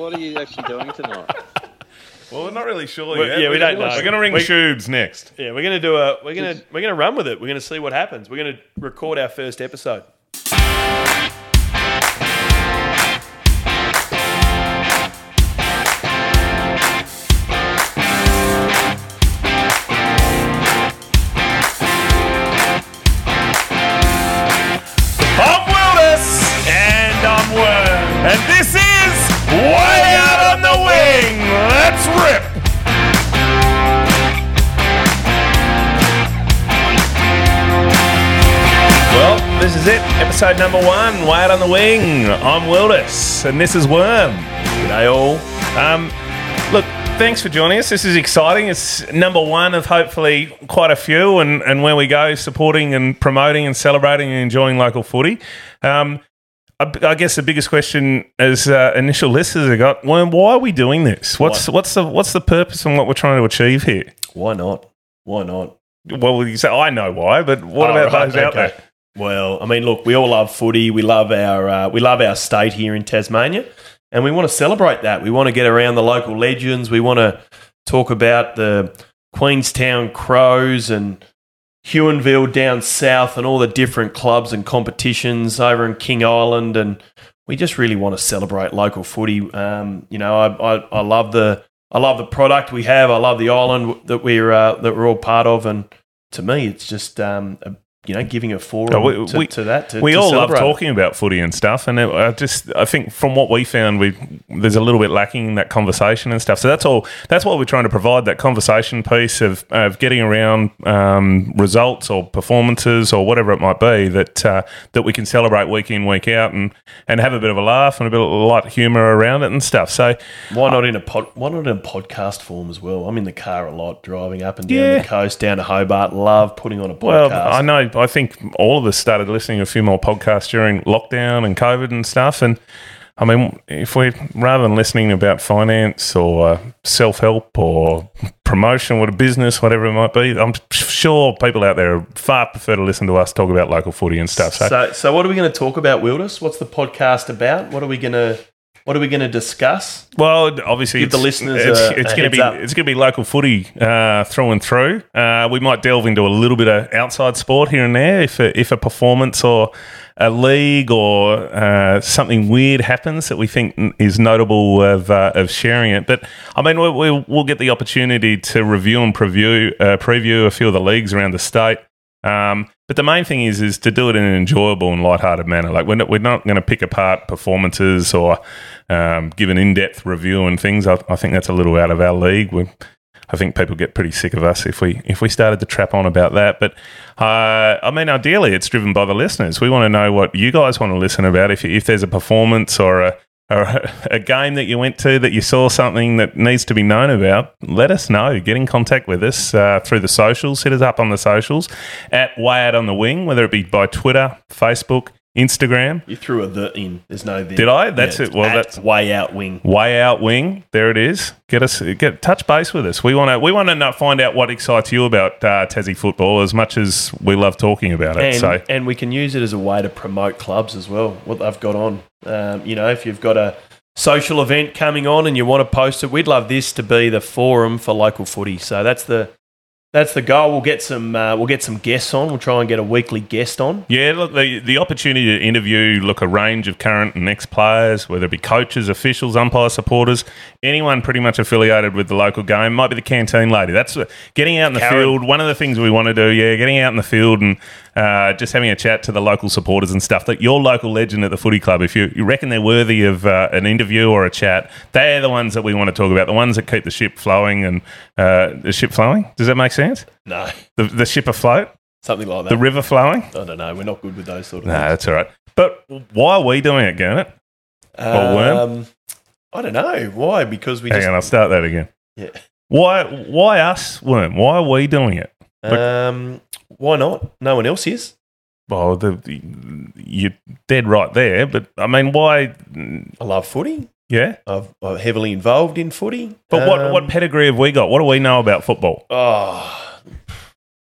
what are you actually doing tonight? Well, we're not really sure Well, yet. yeah, we We're don't gonna- know. We're going to ring We- Shoobs next. Yeah, we're gonna do a we're gonna we're gonna run with it. We're gonna see what happens. We're gonna record our first episode. Episode number one, Way Out on the Wing. I'm Wilderness. And this is Worm. G'day all. Um, look, thanks for joining us. This is exciting. It's number one of hopefully quite a few, and, and where we go, supporting and promoting and celebrating and enjoying local footy. Um, I, I guess the biggest question as uh, initial listeners have got, well, why are we doing this? What's what's the what's the purpose and what we're trying to achieve here? Why not? Why not? Well, you say I know why, but what Oh, about right, those out there? Well, I mean, look, we all love footy. We love our uh, we love our state here in Tasmania, and we want to celebrate that. We want to get around the local legends. We want to talk about the Queenstown Crows and Huonville down south, and all the different clubs and competitions over in King Island, and we just really want to celebrate local footy. Um, you know, I, I, I love the I love the product we have. I love the island that we're uh, that we're all part of, and to me, it's just um, a, you know giving a forum Oh, we- to, we- to that. To, we to all celebrate. love talking about footy and stuff, and it, I just I think from what we found, we there's a little bit lacking in that conversation and stuff. So that's all. That's what we're trying to provide that conversation piece of of getting around um, results or performances or whatever it might be that uh, that we can celebrate week in week out and and have a bit of a laugh and a bit of light humour around it and stuff. So Why not in a pod, Why not in a podcast form as well? I'm in the car a lot, driving up and down Yeah. the coast, down to Hobart. Love putting on a podcast. Well, I know. I think all of us started listening to a few more podcasts during lockdown and COVID and stuff. And I mean, if we rather than listening about finance or uh, self help or promotion, what a business, whatever it might be, I'm sure people out there far prefer to listen to us talk about local footy and stuff. So, So, so what are we going to talk about, Wilders? What's the podcast about? What are we going to What are we going to discuss? Well, obviously, Give the it's- listeners it's, a- it's a going to be up. it's going to be local footy uh, through and through. Uh, we might delve into a little bit of outside sport here and there if a, if a performance or a league or uh, something weird happens that we think is notable of uh, of sharing it. But I mean, we, we, we'll get the opportunity to review and preview uh, preview a few of the leagues around the state. Um, but the main thing is is to do it in an enjoyable and lighthearted manner. Like we're not, we're not going to pick apart performances or um, give an in depth review and things. I, I think that's a little out of our league. We, I think people get pretty sick of us if we if we started to trap on about that. But uh, I mean, ideally, it's driven by the listeners. We want to know what you guys want to listen about. If if there's a performance or a or a game that you went to that you saw something that needs to be known about, let us know. Get in contact with us uh, through the socials. Hit us up on the socials at Way Out on the Wing, whether it be by Twitter, Facebook, Instagram. You threw a the in. There's no the. Did I? That's Yeah, it. Well, that's way out wing. Way out wing. There it is. Get us get touch base with us. We want to we want to find out what excites you about uh, Tassie football as much as we love talking about it. And, so and we can use it as a way to promote clubs as well, what they've got on. Um, you know, if you've got a social event coming on and you want to post it, we'd love this to be the forum for local footy. So that's the that's the goal. We'll get some uh, we'll get some guests on. We'll try and get a weekly guest on. yeah, look the the opportunity to interview look a range of current and ex players, whether it be coaches, officials, umpire supporters, anyone pretty much affiliated with the local game. Might be the canteen lady. That's uh, getting out in the Karen. field. One of the things we want to do. Yeah, getting out in the field and uh, just having a chat to the local supporters and stuff. That your local legend at the footy club, if you, you reckon they're worthy of uh, an interview or a chat, they're the ones that we want to talk about. The ones that keep the ship flowing and uh, the ship flowing. Does that make sense? No, The, the ship afloat, something like that. the river flowing. I don't know. We're not good with those sort of things. No, that's all right. But why are we doing it, things. or worm? Um, I don't know why. Because we Hang just on, I'll start that again. Yeah. Why? Why us, worm? Why are we doing it? um, why not? No one else is. Well, the, the, you're dead right there. But I mean, why? I love footy. Yeah. I've, I'm heavily involved in footy. But what Um, what pedigree have we got? What do we know about football? Oh,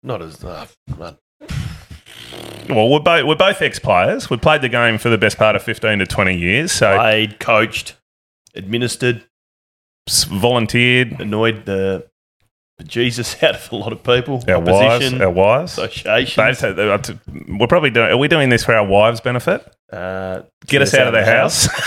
not as. Uh, not- Well, we're both we're both ex players. We played the game for the best part of fifteen to twenty years. So played, coached, administered, volunteered. annoyed the Jesus out of a lot of people. Our wives. Our wives. associations. They've they're to- We're probably doing. Are we doing this for our wives' benefit? uh, Get us out of the house.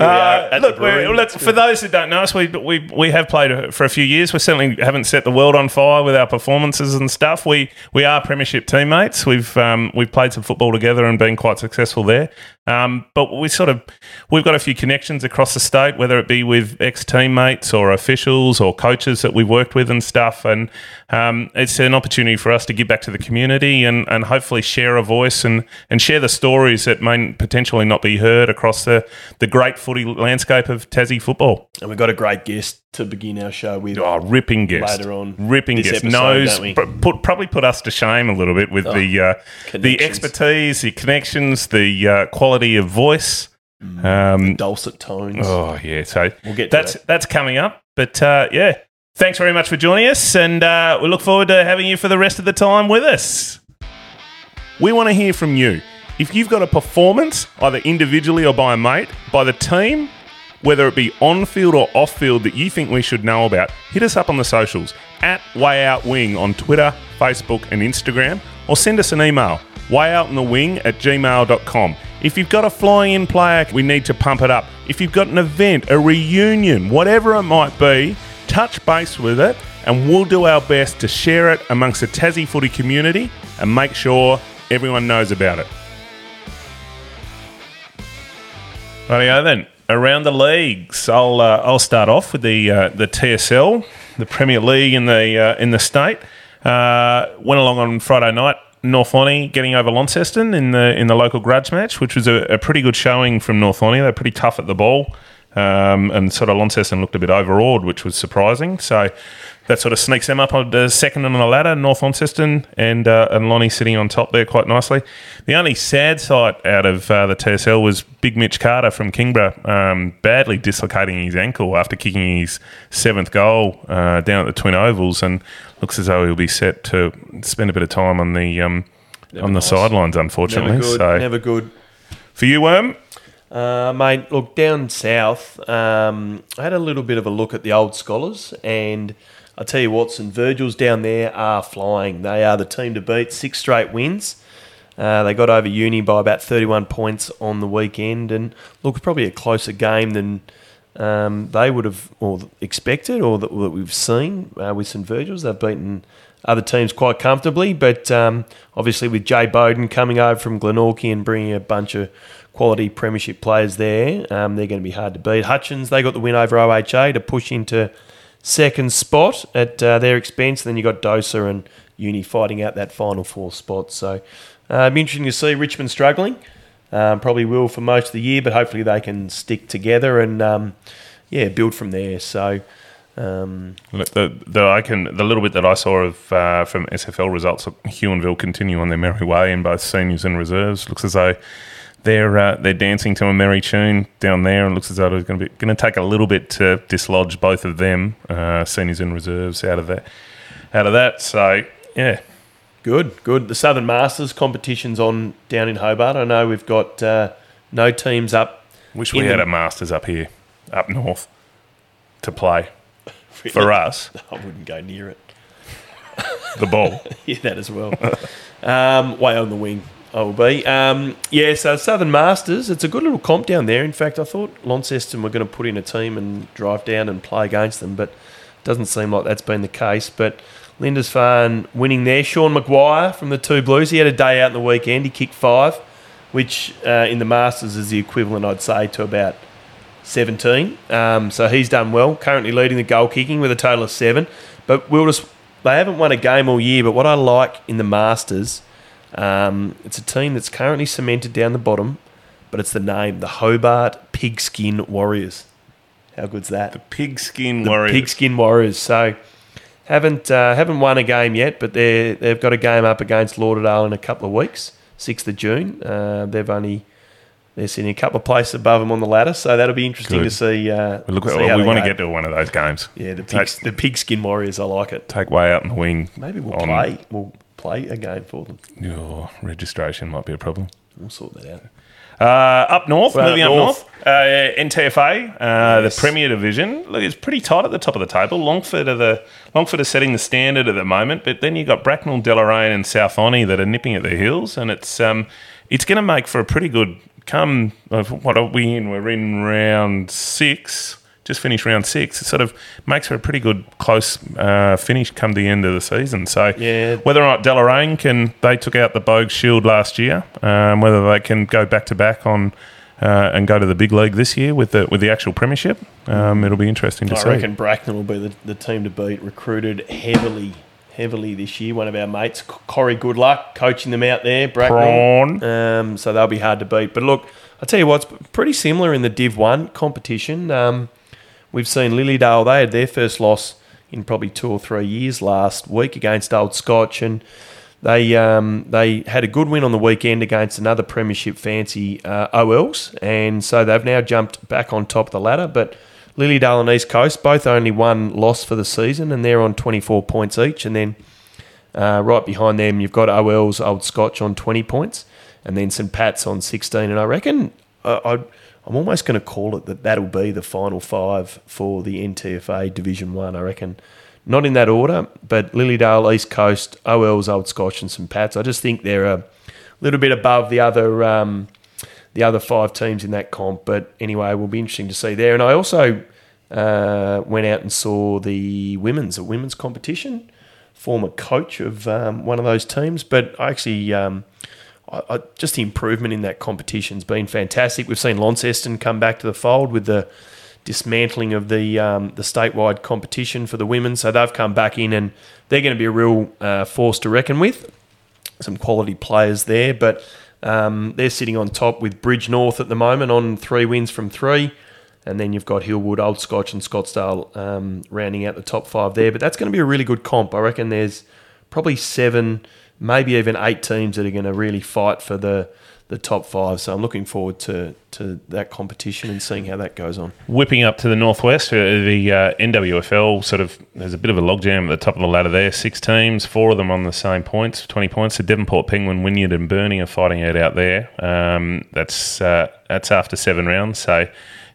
Are Uh, at the look, we're, brewery. look, for those who don't know us, we, we we have played for a few years. We certainly haven't set the world on fire with our performances and stuff. We we are premiership teammates. We've um, we've played some football together and been quite successful there. Um, but we sort of we've got a few connections across the state, whether it be with ex teammates or officials or coaches that we've worked with and stuff. And um, it's an opportunity for us to give back to the community and, and hopefully share a voice and, and share the stories that may potentially not be heard across the, the great footy landscape of Tassie football. and we've got a great guest to begin our show with. Oh, ripping guest. Later on ripping guest. episode, Knows? Oh, pr- put, probably put us to shame a little bit with the uh, the expertise, the connections, the uh, quality of voice. Um, Dulcet tones. oh yeah, so We'll get to that's that. that's coming up. But uh, yeah, thanks very much for joining us, and uh, we look forward to having you for the rest of the time with us. We want to hear from you. If you've got a performance, either individually or by a mate, by the team, whether it be on field or off field, that you think we should know about, hit us up on the socials at Way Out Wing on Twitter, Facebook, and Instagram, or send us an email wayoutinthewing at gmail.com. If you've got a flying in player, we need to pump it up. If you've got an event, a reunion, whatever it might be, touch base with it and we'll do our best to share it amongst the Tassie footy community and make sure everyone knows about it. Rightio then. Around the leagues, I'll uh, I'll start off with the uh, the TSL, the Premier League in the uh, in the state. Uh, went along on Friday night. North getting over Launceston in the in the local grudge match, which was a, a pretty good showing from North Lonnie. They're pretty tough at the ball, um, and sort of Launceston looked a bit overawed, which was surprising. So that sort of sneaks them up on the second on the ladder. North Launceston and uh, and Lonnie sitting on top there quite nicely. The only sad sight out of uh, the TSL was Big Mitch Carter from Kingborough um, badly dislocating his ankle after kicking his seventh goal uh, down at the Twin Ovals, and looks as though he'll be set to spend a bit of time on the um, on the nice. sidelines. Unfortunately, Never good. so Never good. for you, Worm, Uh, mate, look, down south, um, I had a little bit of a look at the old scholars, and I tell you what, St Virgil's down there are flying. They are the team to beat, six straight wins. Uh, they got over Uni by about 31 points on the weekend, and look, probably a closer game than um, they would have or expected or that, that we've seen uh, with St Virgil's. They've beaten other teams quite comfortably, but um, obviously with Jay Bowden coming over from Glenorchy and bringing a bunch of quality premiership players there, um, they're going to be hard to beat. Hutchins, they got the win over OHA to push into second spot at uh, their expense. And then you got Dosa and Uni fighting out that final four spot. So uh, interesting to see Richmond struggling. Um, probably will for most of the year, but hopefully they can stick together and um, yeah, build from there. So um, the, the I can the little bit that I saw of uh, from SFL results, Huonville continue on their merry way in both seniors and reserves. Looks as though they're uh, they're dancing to a merry tune down there, and looks as though it's going to be going to take a little bit to dislodge both of them, uh, seniors and reserves, out of that. Out of that, so yeah, good, good. The Southern Masters competition's on down in Hobart. I know we've got uh, no teams up wish we had the- a Masters up here, up north, to play for us. I wouldn't go near it. The ball. yeah, that as well. um, way on the wing, I will be. Um, yeah, so Southern Masters, it's a good little comp down there. In fact, I thought Launceston were going to put in a team and drive down and play against them, but doesn't seem like that's been the case. But Lindisfarne winning there. Sean McGuire from the two Blues, he had a day out in the weekend. He kicked five, which uh, in the Masters is the equivalent, I'd say, to about 17. Um, so he's done well. Currently leading the goal kicking with a total of seven. But just, they haven't won a game all year. But what I like in the Masters, um, it's a team that's currently cemented down the bottom, but it's the name, the Hobart Pigskin Warriors. How good's that? The Pigskin The Warriors. Pigskin Warriors. So haven't uh, haven't won a game yet, but they they've got a game up against Lauderdale in a couple of weeks, sixth of June. Uh, they've only they're sitting a couple of places above them on the ladder, so that'll be interesting Good. to see. Uh, Look, see we how they want to get to one of those games. yeah the pigs, the Pigskin Warriors. I like it. Take way out in the wing. Maybe we'll on- play we'll play a game for them. Your registration might be a problem. We'll sort that out. Uh, up north, Well, moving up north. north, uh, NTFA, uh, Yes. the Premier Division. Look, it's pretty tight at the top of the table. Longford are the Longford are setting the standard at the moment, but then you've got Bracknell, Deloraine, and South Lonnie that are nipping at their heels, and it's um, it's going to make for a pretty good come. Of what are we in? We're in round six. Just finished round six. It sort of makes for a pretty good close uh, finish come the end of the season. So Yeah. whether or not Deloraine can, they took out the Bogue Shield last year. Um, whether they can go back to back on uh, and go to the big league this year with the with the actual premiership, um, it'll be interesting to I see. I reckon Bracknell will be the, the team to beat. Recruited heavily, heavily this year. One of our mates, Corey Goodluck, coaching them out there. Bracknell. Um, so they'll be hard to beat. But look, I tell you what's pretty similar in the Div One competition. Um, we've seen Lilydale. They had their first loss in probably two or three years last week against Old Scotch, and they um, they had a good win on the weekend against another Premiership fancy uh, OLs, and so they've now jumped back on top of the ladder. But Lilydale and East Coast both only one loss for the season, and they're on twenty four points each, and then. Uh, right behind them, you've got OL's Old Scotch on 20 points, and then St Pat's on 16. And I reckon uh, I'd, I'm almost going to call it that that'll be the final five for the NTFA Division 1. I reckon not in that order, but Lilydale, East Coast, OL's Old Scotch, and St Pat's. I just think they're a little bit above the other. Um, the other five teams in that comp, but anyway, it will be interesting to see there. And I also uh, went out and saw the women's a women's competition former coach of um, one of those teams, but I actually um, I, just the improvement in that competition's been fantastic. We've seen Launceston come back to the fold with the dismantling of the um, the statewide competition for the women, so they've come back in and they're going to be a real uh, force to reckon with. Some quality players there, but um, they're sitting on top with Bridgenorth at the moment on three wins from three. And then you've got Hillwood, Old Scotch, and Scottsdale um, rounding out the top five there. But that's going to be a really good comp. I reckon there's probably seven, maybe even eight teams that are going to really fight for the, the top five. So I'm looking forward to, to that competition and seeing how that goes on. Whipping up to the northwest, uh, the uh, NWFL sort of there's a bit of a logjam at the top of the ladder there. Six teams, four of them on the same points, twenty points. The Devonport Penguin, Wynyard, and Burnie are fighting it out there. Um, that's uh, that's after seven rounds, so.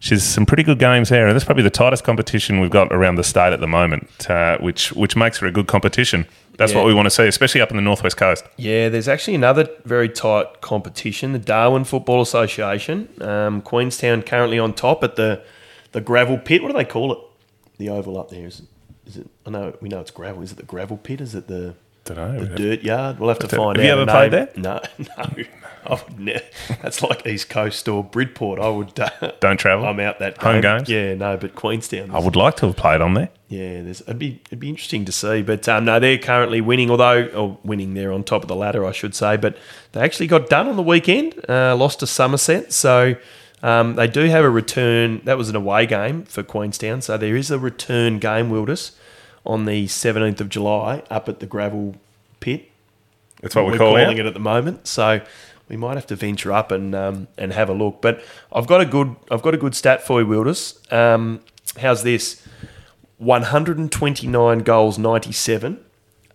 There's some pretty good games there, and that's probably the tightest competition we've got around the state at the moment, uh, which which makes for a good competition. That's Yeah. what we want to see, especially up in the northwest coast. Yeah, there's actually another very tight competition. The Darwin Football Association, um, Queenstown currently on top at the the gravel pit. What do they call it? The oval up there is it? Is it? I know we know it's gravel. Is it the gravel pit? Is it the Dunno. the dirt yard? We'll have to Have find you out. You ever played there? No, no. I would ne- that's like East Coast or Bridport. I would. Uh, Don't travel. I'm out that Home game. games? Yeah, no, but Queenstown. I would like to have played on there. Yeah, there's, it'd be it'd be interesting to see, but um, no, they're currently winning. Although, or winning, they're on top of the ladder, I should say. But they actually got done on the weekend, uh, lost to Somerset, so um, they do have a return. That was an away game for Queenstown, so there is a return game, Wilders, on the 17th of July up at the gravel pit. That's what we're we call calling it. it at the moment. So we might have to venture up and um, and have a look. But I've got a good I've got a good stat for you, Wilders. Um, how's this? 129 goals, 97,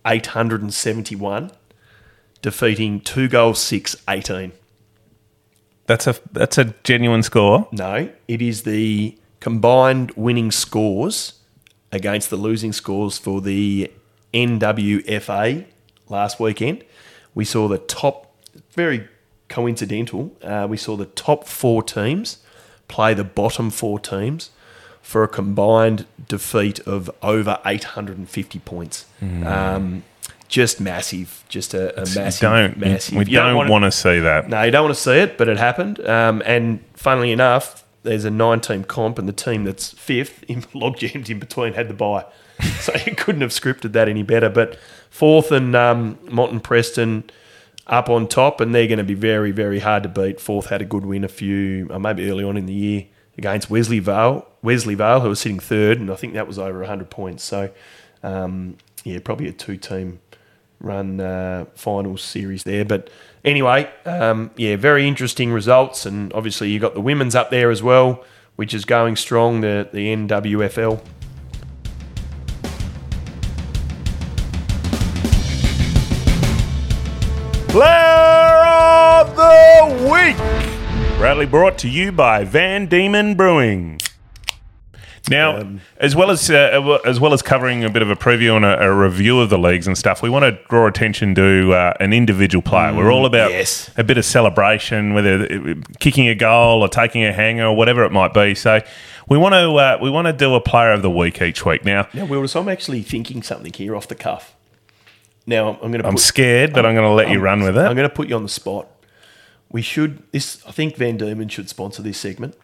871, defeating two goals, six, 18. That's a that's a genuine score. No, it is the combined winning scores against the losing scores for the NWFA last weekend. We saw the top, very coincidental, uh, we saw the top four teams play the bottom four teams for a combined defeat of over 850 points. Um, just massive, just a, a massive, don't massive. we don't wanna- want to see that. no, you don't want to see it, but it happened. Um, and funnily enough, there's a nine-team comp, and the team that's fifth, in log jammed in between, had the bye. So you couldn't have scripted that any better. But Forth and um, Motton Preston up on top, and they're going to be very, very hard to beat. Forth had a good win a few, uh, maybe early on in the year against Wesley Vale, Wesley Vale, who was sitting third, and I think that was over 100 points. So, um, yeah, probably a two-team run uh, finals series there. But anyway, um, yeah, very interesting results, and obviously you got the women's up there as well, which is going strong. The the NWFL. Player of the week. Proudly brought to you by Van Diemen Brewing. Now, Um, as well as uh, as well as covering a bit of a preview and a, a review of the leagues and stuff, we want to draw attention to uh, an individual player. We're all about yes. a bit of celebration, whether it- kicking a goal or taking a hanger or whatever it might be. So, we want to uh, we want to do a player of the week each week. Now, Now, Wilders, I'm actually thinking something here off the cuff. Now, I'm going to. I'm scared, but I'm going to let you run with it. I'm going to put you on the spot. We should. This, I think Van Diemen should sponsor this segment,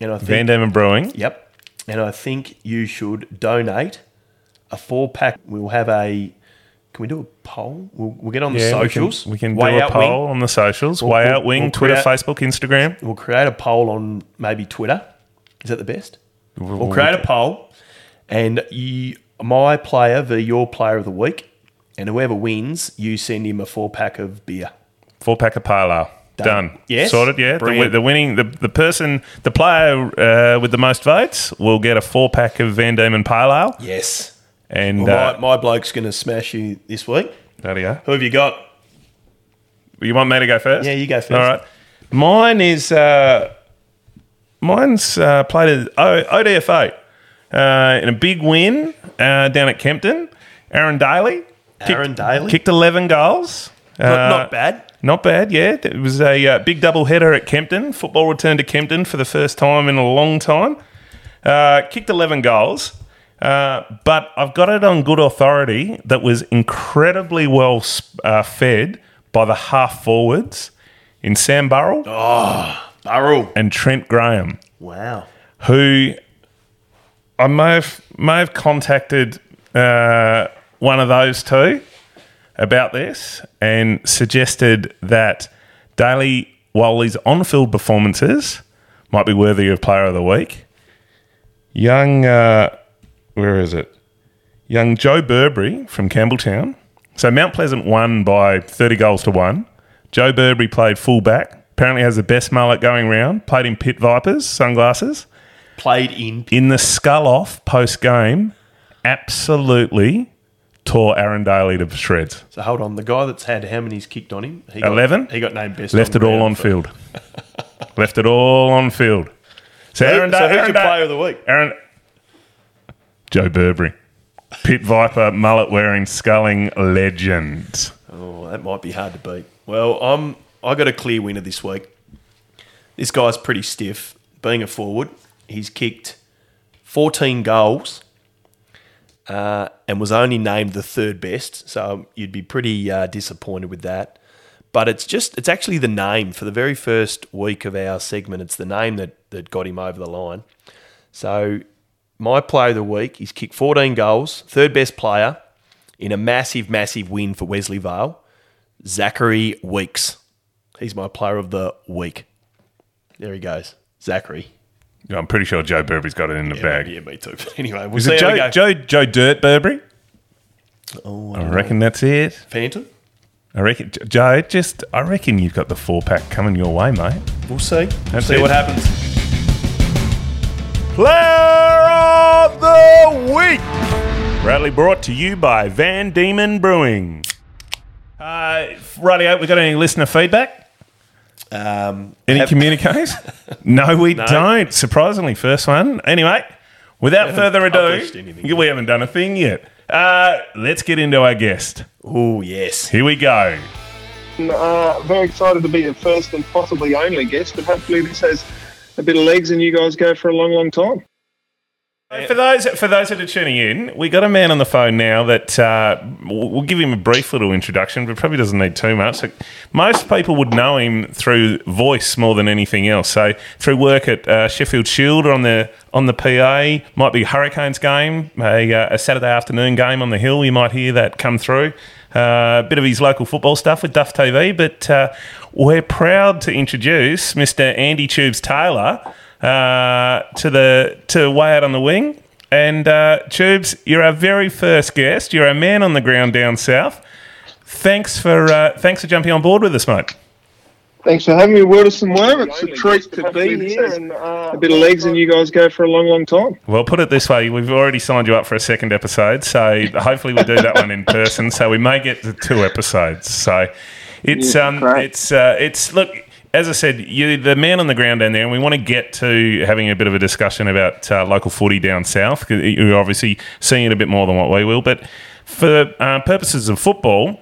and I think. Van Diemen Brewing. Yep. And I think you should donate a four pack. We'll have a. Can we do a poll? We'll, we'll get on the Yeah, we can- socials. We can, do a poll Wing. on the socials. We'll- Way we'll- out wing, Twitter, create- Facebook, Instagram. We'll create a poll on maybe Twitter. Is that the best? We'll create a poll, and you, my player v your player of the week, and whoever wins, you send him a four pack of beer. Four pack of ale. Done. Done. Yes. Sorted, yeah. The, the winning, the, the person, the player uh, with the most votes will get a four pack of Van Diemen Pale Ale. Yes. And Well, uh, my, my bloke's going to smash you this week. there you go. Who have you got? You want me to go first? Yeah, you go first. All right. Mine is, uh, mine's uh, played at o- ODFA uh, in a big win uh, down at Kempton. Aaron Daly. Aaron Daly? Kicked 11 goals. Not, Uh, not bad. Not bad, yeah. It was a uh, big double header at Kempton. Football returned to Kempton for the first time in a long time. Uh, kicked 11 goals, uh, but I've got it on good authority that was incredibly well uh, fed by the half forwards in Sam Burrell Burrell. and Trent Graham, Wow. who I may have, may have contacted uh, one of those two about this and suggested that Daly, while his on field performances might be worthy of Player of the Week, young, uh, where is it? Young Joe Burberry from Campbelltown. So Mount Pleasant won by 30 goals to one. Joe Burberry played fullback. Apparently has the best mullet going round. Played in Pit Vipers, sunglasses Played in. in the skull off post game, absolutely tore Aaron Daly to shreds. So hold on. The guy that's had how many's kicked on him? He got, 11? He got named best. Left it all on for- field. Left it all on field. So, Who- Aaron so who's Aaron your player of the week? Aaron Joe Burberry. Pit Viper, mullet wearing, sculling legend. Oh, that might be hard to beat. Well, I'm. I got a clear winner this week. This guy's pretty stiff. Being a forward, he's kicked 14 goals uh, and was only named the third best. So you'd be pretty uh, disappointed with that. But it's just it's actually the name for the very first week of our segment. It's the name that that got him over the line. So my player of the week, he's kicked 14 goals, third best player in a massive, massive win for Wesley Vale. Zachary Weeks. He's my player of the week. There he goes. Zachary. I'm pretty sure Joe Burberry's got it in the Yeah, bag. yeah, me too. Anyway, we'll Is see it how we Joe, go. Joe, Joe Dirt Burberry? oh, I reckon that's it. Phantom? I reckon, Joe, just, I reckon you've got the four pack coming your way, mate. We'll see. We'll That's see it. what happens. Player of the Week. Proudly brought to you by Van Diemen Brewing. Uh, rightio, we got any listener feedback? Um, Any have- communiques? no, we don't. Surprisingly, first one. Anyway, without further ado, anything. we haven't done a thing yet. Uh, let's get into our guest. oh, yes. Here we go. Uh, very excited to be the first and possibly only guest, but hopefully this has a bit of legs and you guys go for a long, long time. For those for those that are tuning in, we got a man on the phone now that uh, we'll give him a brief little introduction, but probably doesn't need too much. So most people would know him through voice more than anything else. So through work at uh, Sheffield Shield or on the on the PA, might be Hurricanes game, a, uh, a Saturday afternoon game on the hill. You might hear that come through. Uh, a bit of his local football stuff with Duff TV, but uh, we're proud to introduce Mr. Andy Tubes Taylor uh, to the to way out on the wing. And uh, Tubes, you're our very first guest. You're a man on the ground down south. Thanks for uh, thanks for jumping on board with us, mate. Thanks for having me, Wilderson Ware. It's a treat to be here and uh, a bit of legs and you guys go for a long, long time. Well, put it this way: we've already signed you up for a second episode, so hopefully we'll do that one in person. So we may get to two episodes. So it's Yeah, um, great. it's uh, it's look. As I said, you're the man on the ground down there, and we want to get to having a bit of a discussion about uh, local footy down south. You're obviously seeing it a bit more than what we will, but for uh, purposes of football,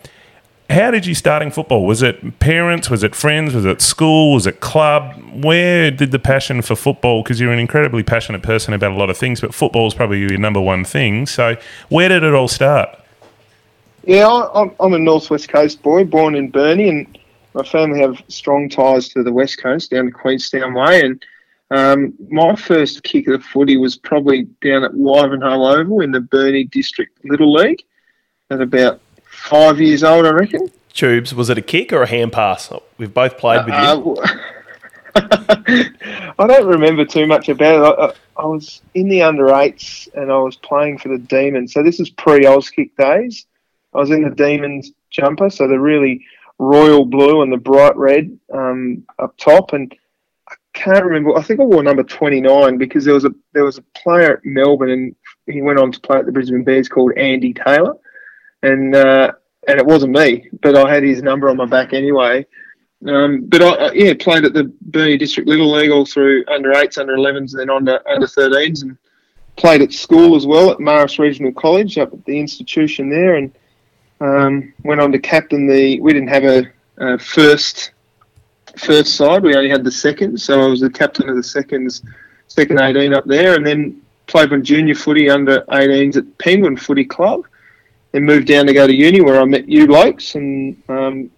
how did you start in football? Was it parents? Was it friends? Was it school? Was it club? Where did the passion for football? Because you're an incredibly passionate person about a lot of things, but football is probably your number one thing. So, where did it all start? Yeah, I'm a northwest coast boy, born in Burnie, and my family have strong ties to the west coast, down to Queenstown Way. And um, my first kick of the footy was probably down at Wivenhoe Oval in the Burnie District Little League at about five years old, I reckon. Tubes, was it a kick or a hand pass? We've both played with you. Uh, I don't remember too much about it. I, I, I was in the under eights and I was playing for the Demons. So this is pre Oz kick days. I was in the Demons jumper, so the really royal blue and the bright red um, up top. And I can't remember. I think I wore number twenty nine because there was a there was a player at Melbourne and he went on to play at the Brisbane Bears called Andy Taylor, and uh, and it wasn't me, but I had his number on my back anyway. Um, but I, yeah, played at the Burnie District Little League all through under eights, under 11s, and then on to under 13s, and played at school as well at Marist Regional College up at the institution there, and um, went on to captain the. We didn't have a, a first first side; we only had the second, so I was the captain of the seconds, second 18 up there, and then played my junior footy under 18s at Penguin Footy Club. and moved down to go to uni where I met you blokes and um,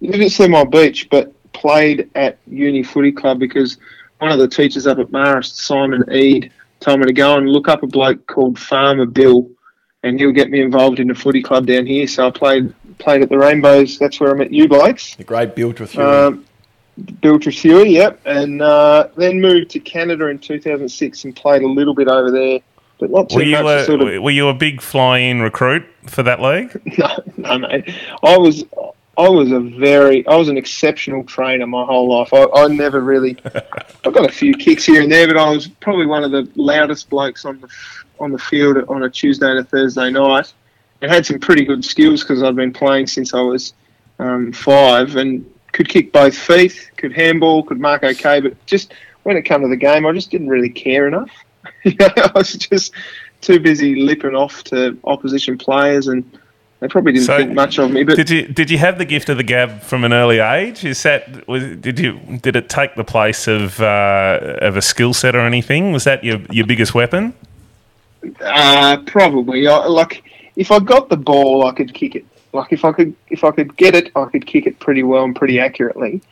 lived at Slimline Beach, but played at Uni Footy Club because one of the teachers up at Marist, Simon Ead, told me to go and look up a bloke called Farmer Bill, and he'll get me involved in the footy club down here. So I played played at the Rainbows. That's where I met you blokes. The great build with you. Um, Bill Trusui, yep, and uh, then moved to Canada in 2006 and played a little bit over there, but not too Were you, much. a, sort of were you a big fly-in recruit for that league? no, no, mate. I was, I was a very, I was an exceptional trainer my whole life. I, I never really, I got a few kicks here and there, but I was probably one of the loudest blokes on the on the field on a Tuesday and a Thursday night, and had some pretty good skills because I'd been playing since I was um, five and could kick both feet, could handball, could mark okay, but just when it came to the game, I just didn't really care enough. I was just too busy lipping off to opposition players and. They probably didn't So, think much of me, but Did you did you have the gift of the gab from an early age? Is that was did you did it take the place of uh, of a skill set or anything? Was that your your biggest weapon? Uh, probably. I, like if I got the ball, I could kick it. Like if I could, if I could get it, I could kick it pretty well and pretty accurately.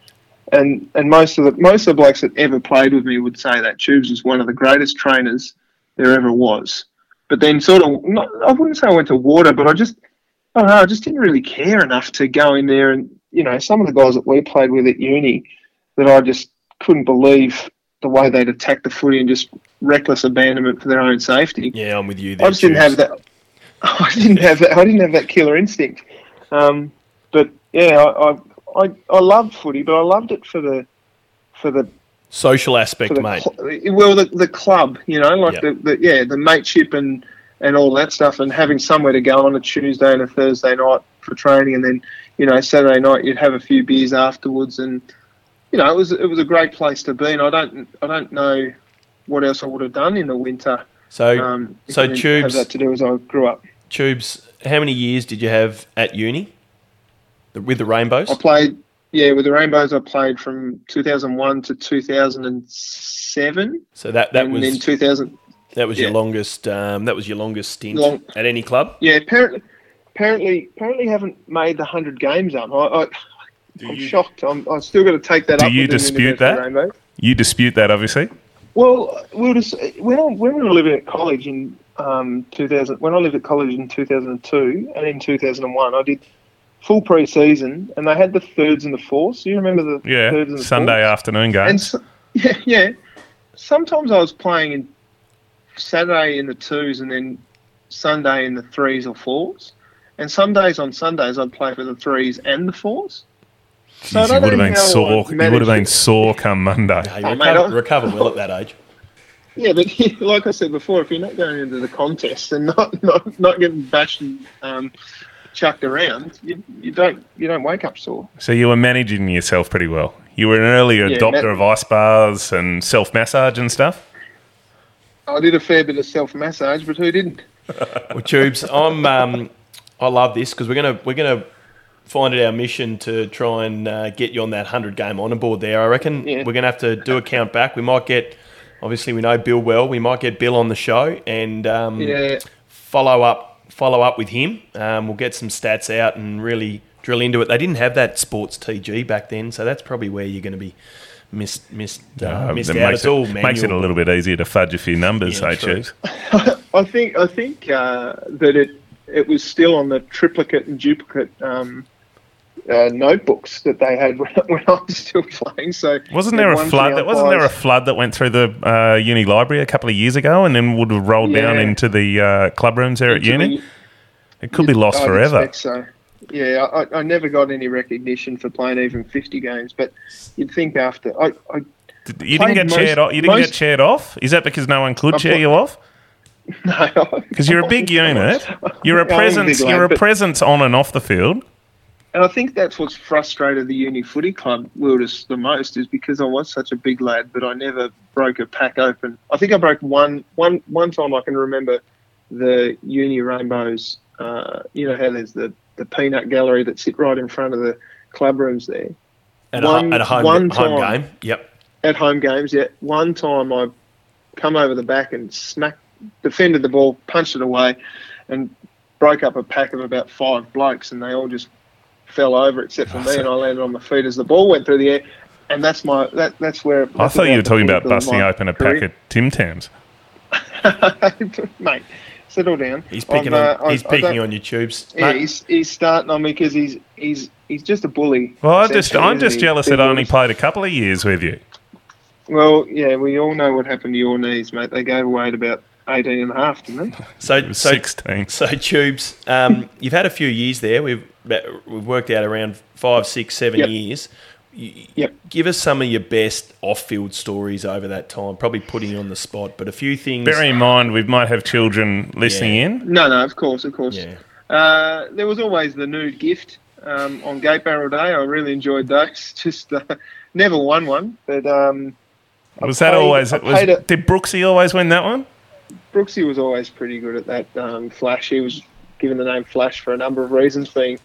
And and most of the most of the blokes that ever played with me would say that Tubes was one of the greatest trainers there ever was. But then, sort of, not, I wouldn't say I went to water, but I just, I know, I just didn't really care enough to go in there and you know some of the guys that we played with at uni that I just couldn't believe the way they'd attack the footy and just reckless abandonment for their own safety. yeah, I'm with you there. I just didn't have that. I didn't have that. I didn't have that killer instinct. Um, but yeah, I, I I I loved footy, but I loved it for the for the social aspect, the mate. well the the club. You know, like Yeah. the, the yeah the mateship and and all that stuff, and having somewhere to go on a Tuesday and a Thursday night for training, and then you know Saturday night you'd have a few beers afterwards, and you know it was it was a great place to be. And I don't I don't know what else I would have done in the winter. So, Um, if so I Tubes, have that to do as I grew up. Tubes, how many years did you have at uni with the Rainbows? I played, yeah, with the Rainbows. I played from 2001 to 2007, So that that and was then 2000. that was your longest um, that was your longest stint Long- at any club. Yeah, apparently, apparently, apparently, haven't made the hundred games up. I, I, I'm shocked. I'm, I still got to take that Do up. you dispute that? You dispute that, obviously. Well, we were just, when I, when we were living at college in um, 2000, when I lived at college in 2002 and in 2001, I did full pre-season, and they had the thirds and the fourths. You remember the Yeah, thirds and the Sunday fourths? afternoon games. so, yeah, yeah. Sometimes I was playing in Saturday in the twos and then Sunday in the threes or fours. And some days on Sundays I'd play for the threes and the fours. So Jeez, you would have been sore. You would have been sore come Monday. Hey, Oh, recover, mate, recover well at that age. Yeah, but like I said before, if you're not going into the contest and not not, not getting bashed and um, chucked around, you, you don't you don't wake up sore. So you were managing yourself pretty well. You were an early Yeah, adopter Matt- of ice baths and self massage and stuff. I did a fair bit of self massage, but who didn't? Well, Tubes, I'm. Um, I love this because we're gonna we're gonna find it our mission to try and uh, get you on that hundred game on board there. I reckon Yeah. we're gonna have to do a count back. We might get. Obviously, we know Bill well. We might get Bill on the show and um, Yeah, follow up follow up with him. Um, we'll get some stats out and really drill into it. They didn't have that sports TG back then, so that's probably where you're going to be missed missed uh, Uh, missed out. makes It's all it, makes it a little bit easier to fudge a few numbers, Yeah. Chiefs? I think I think uh, that it it was still on the triplicate and duplicate um, uh, notebooks that they had when, when I was still playing. So Wasn't there a flood? That wasn't there a flood that went through the uh, uni library a couple of years ago, and then would have rolled down into the uh, club rooms there at uni? the- It could be lost I'd forever. So, yeah, I, I never got any recognition for playing even 50 games, but you'd think after I, I You didn't get most- chaired off. You didn't most- get chaired off. Is that because no one could I chair put- you off? no, Because you're a big unit. You're Yeah, a presence. You're a presence on and off the field. And I think that's what's frustrated the uni footy club Wilders the most is because I was such a big lad, but I never broke a pack open. I think I broke one one one time. I can remember the uni rainbows. Uh, you know how there's the the peanut gallery that sit right in front of the club rooms there at, a, at a home one home game. Yep. at home games. yeah. one time I come over the back and smacked, defended the ball, punched it away, and broke up a pack of about five blokes, and they all just fell over except for me, and I landed on my feet as the ball went through the air. And that's my that that's where. I thought you were talking about busting open a pack of Tim Tams. of. Mate, settle down. He's picking I've, on uh, he's I- I picking don't- on your tubes. Yeah, Mate, he's, he's starting on me because he's he's he's just a bully. Well, I just I'm just jealous that I only played a couple of years with you. Well, yeah, we all know what happened to your knees, mate. They gave away at about 18 and a half, didn't they? so It was so 16. So tubes, um, you've had a few years there. We've we've worked out around five, six, seven Yep. years. Y- Yep. Give us some of your best off-field stories over that time. Probably putting you on the spot, but a few things. Bear in mind, we might have children listening Yeah. in. No, no, of course, of course. yeah, Uh, there was always the nude gift um, on Gate Barrel Day. I really enjoyed those. Just uh, never won one, but um, I Was that paid- always? Was, a- did Brooksy always win that one? Brooksy was always pretty good at that um, flash. He was given the name Flash for a number of reasons, being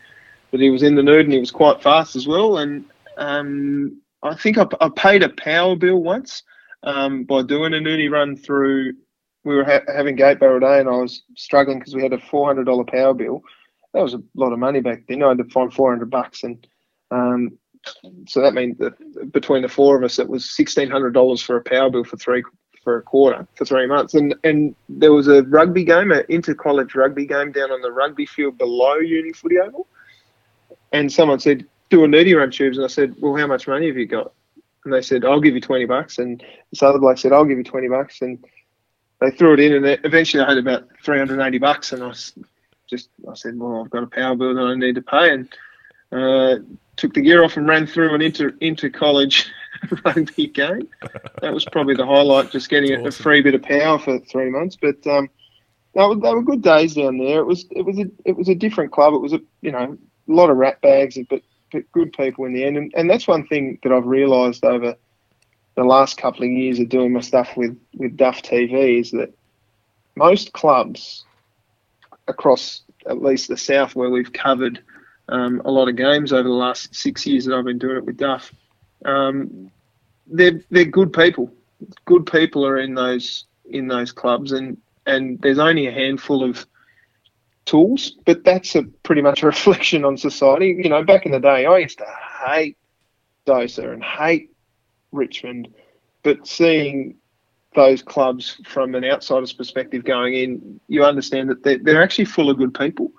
that he was in the nude and he was quite fast as well. And um, I think I, I paid a power bill once um, by doing a nudie run through. We were ha- having gate barrel day, and I was struggling because we had a four hundred dollar power bill. That was a lot of money back then. I had to find four hundred bucks, and um, so that meant that between the four of us, it was sixteen hundred dollars for a power bill for three for a quarter for three months. And and there was a rugby game, an inter college rugby game down on the rugby field below Uni Footy Oval. And someone said, "Do a nudie run tubes," and I said, "Well, how much money have you got?" And they said, "I'll give you twenty bucks." And this other bloke said, "I'll give you twenty bucks." And they threw it in, and eventually I had about three hundred and eighty bucks. And I just, I said, "Well, I've got a power bill that I need to pay," and uh, took the gear off and ran through an inter inter college rugby game. That was probably the highlight, just getting a, a free bit of power for three months. But um, they were, they were good days down there. It was it was a it was a different club. It was a you know a lot of rat bags, but but good people in the end. And, and that's one thing that I've realised over the last couple of years of doing my stuff with with Duff TV is that most clubs across at least the south where we've covered um, a lot of games over the last six years that I've been doing it with Duff. Um, they're they're good people. Good people are in those in those clubs, and and there's only a handful of tools, but that's a pretty much a reflection on society. You know, back in the day, I used to hate Dosa and hate Richmond, but seeing those clubs from an outsider's perspective going in, you understand that they're, they're actually full of good people,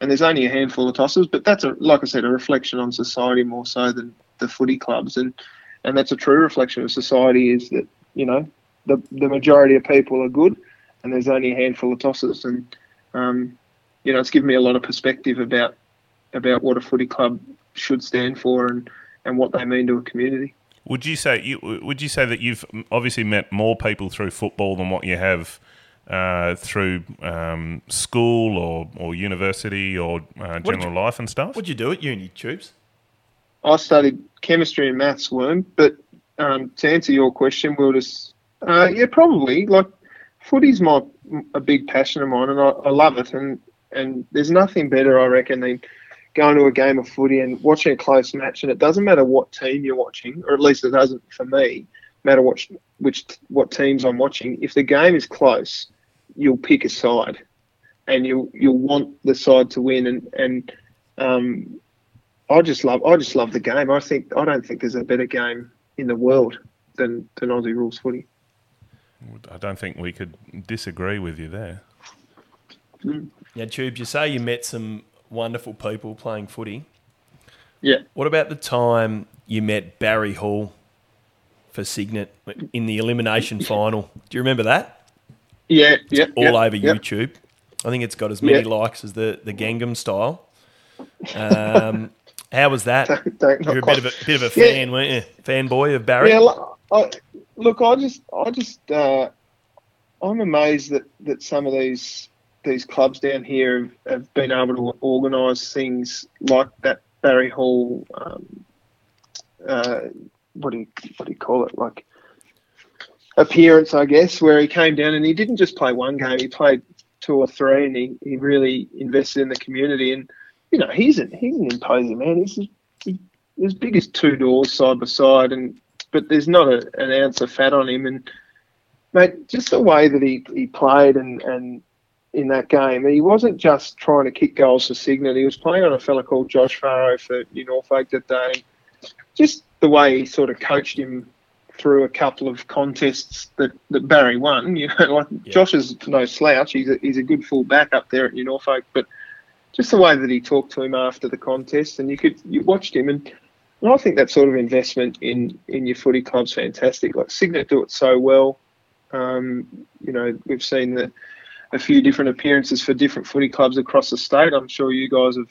and there's only a handful of tossers. But that's a like I said, a reflection on society more so than the footy clubs, and and that's a true reflection of society is that you know the the majority of people are good, and there's only a handful of tossers, and um, you know it's given me a lot of perspective about about what a footy club should stand for and and what they mean to a community. Would you say you would you say that you've obviously met more people through football than what you have uh, through um, school or, or university or uh, general life and stuff? what'd you do at uni, tubes? I studied chemistry and maths weren't, but um, to answer your question, we'll just uh, yeah, probably like footy's my a big passion of mine, and I, I love it. And and there's nothing better, I reckon, than going to a game of footy and watching a close match. And it doesn't matter what team you're watching, or at least it doesn't for me matter what which what teams I'm watching. If the game is close, you'll pick a side, and you'll you'll want the side to win. And and um, I just love I just love the game. I think I don't think there's a better game in the world than than Aussie rules footy. I don't think we could disagree with you there. Mm. Now, Tubes, you say you met some wonderful people playing footy. Yeah. What about the time you met Barry Hall for Cygnet in the elimination final? Do you remember that? Yeah, yeah. all yeah, over yeah. YouTube. I think it's got as many Yeah. likes as the, the Gangnam style. Um, how was that? Don't- don't- You're a bit of a bit of a Yeah. fan, weren't you? Fanboy of Barry. Yeah, look, I, look, I just, I just, uh, I'm amazed that, that some of these these clubs down here have, have been able to organise things like that Barry Hall. Um, uh, what do you what do you call it? Like appearance, I guess, where he came down and he didn't just play one game; he played two or three, and he, he really invested in the community. And you know, he's an he's an imposing man. He's he's as big as two doors side by side, and but there's not a, an ounce of fat on him. And mate, just the way that he, he played and, and in that game, he wasn't just trying to kick goals for Cygnet. He was playing on a fella called Josh Farrow for New Norfolk that day. Just the way he sort of coached him through a couple of contests that, that Barry won. You know, like Yeah. Josh is no slouch. He's a, he's a good full back up there at New Norfolk, but just the way that he talked to him after the contest, and you could you watched him, and, and I think that sort of investment in in your footy club's fantastic. Like Cygnet do it so well. Um, you know, we've seen the, a few different appearances for different footy clubs across the state. I'm sure you guys have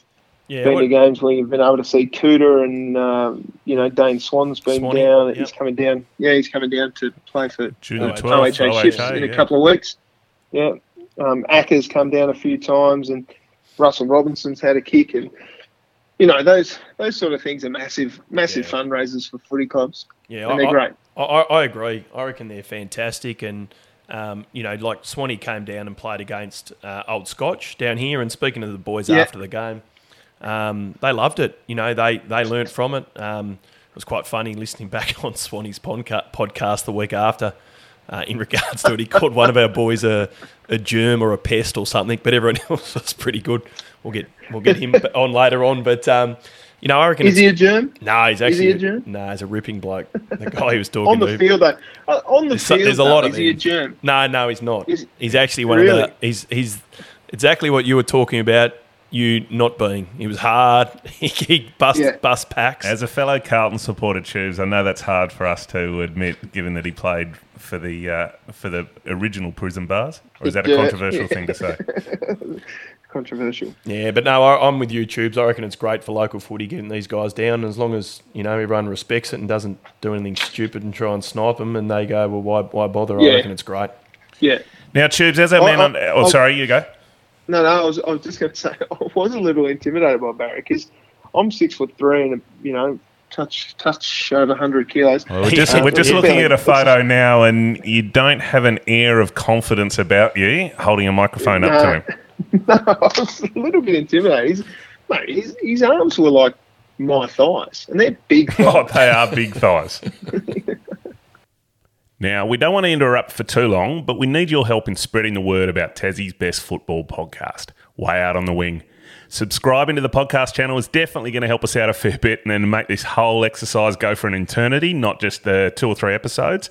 Yeah, been what- to games where you've been able to see Cooter and um, you know Dane Swan's been Swanee, down. yep. He's coming down. Yeah, he's coming down to play for Junior Oh, 12, OHA shifts OHA, in a couple of weeks. Yeah, um, Acker's come down a few times, and Russell Robinson's had a kick, and you know those those sort of things are massive, massive Yeah. fundraisers for footy clubs, yeah, and they're I, great. I, I, agree. I reckon they're fantastic, and um, you know, like Swanee came down and played against uh, Old Scotch down here. And speaking to the boys Yeah. after the game, um, they loved it. You know, they they learnt from it. Um, it was quite funny listening back on Swanee's podca- podcast the week after. Uh, in regards to it, he called one of our boys a, a germ or a pest or something, but everyone else was pretty good. We'll get we'll get him on later on, but um, you know, I reckon Is he a germ no, he's Is actually he a germ? no, he's a ripping bloke. The guy he was talking on the to. field? Though, Uh, on the There's field, there's a though, lot of is he a germ? No, no, he's not. Is- he's actually one of the. He's he's exactly what you were talking about. You not being. He was hard. He, he bust Yeah. bust packs. As a fellow Carlton supporter, Choose, I know that's hard for us to admit, given that he played for the uh, for the original prison bars. Or is that a Yeah. controversial thing to say? Controversial. yeah, but no, I, I'm with you, Tubes. I reckon it's great for local footy getting these guys down, as long as you know everyone respects it and doesn't do anything stupid and try and snipe them, and they go, well, why why bother? Yeah. I reckon it's great. Yeah. Now, Tubes, as our Oh, man on. Oh, oh. sorry, you go. No, no, I was, I was just going to say I was a little intimidated by Barry because I'm six foot three and you know touch touch over hundred kilos. Well, we're just, we're just looking at a photo now, and you don't have an air of confidence about you holding a microphone up to him. no, I was a little bit intimidated. He's, mate, his, his arms were like my thighs, and they're big. Oh, they are big thighs. Now, we don't want to interrupt for too long, but we need your help in spreading the word about Tassie's best football podcast, Way Out on the Wing. Subscribing to the podcast channel is definitely going to help us out a fair bit and then make this whole exercise go for an eternity, not just the two or three episodes.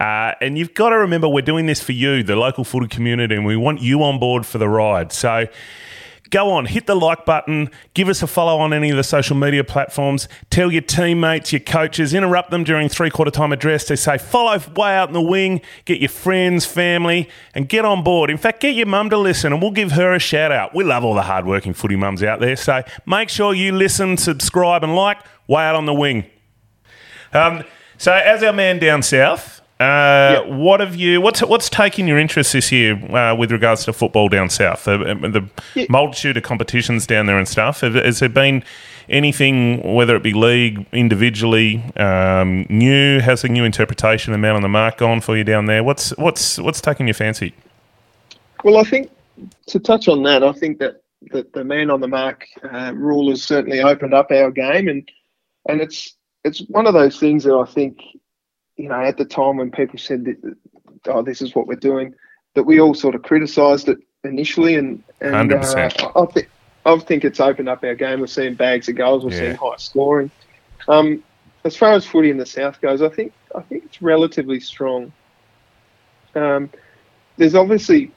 Uh, and you've got to remember, we're doing this for you, the local footy community, and we want you on board for the ride. So, go on, hit the like button, give us a follow on any of the social media platforms, tell your teammates, your coaches, interrupt them during three quarter time address to say, follow way out in the wing, get your friends, family, and get on board. In fact, get your mum to listen and we'll give her a shout out. We love all the hardworking footy mums out there, so make sure you listen, subscribe, and like way out on the wing. Um, so, as our man down south, Uh, yep. What have you? What's what's taking your interest this year uh, with regards to football down south? The, the yeah. multitude of competitions down there and stuff. Has there been anything, whether it be league, individually, um, new? Has a new interpretation of the man on the mark gone for you down there? What's what's what's taking your fancy? Well, I think to touch on that, I think that, that the man on the mark uh, rule has certainly opened up our game, and and it's it's one of those things that I think you know, at the time when people said that, oh, this is what we're doing, that we all sort of criticised it initially, and and uh, I, think I think it's opened up our game. We're seeing bags of goals. We're yeah. seeing high scoring. Um, as far as footy in the south goes, I think I think it's relatively strong. Um, there's obviously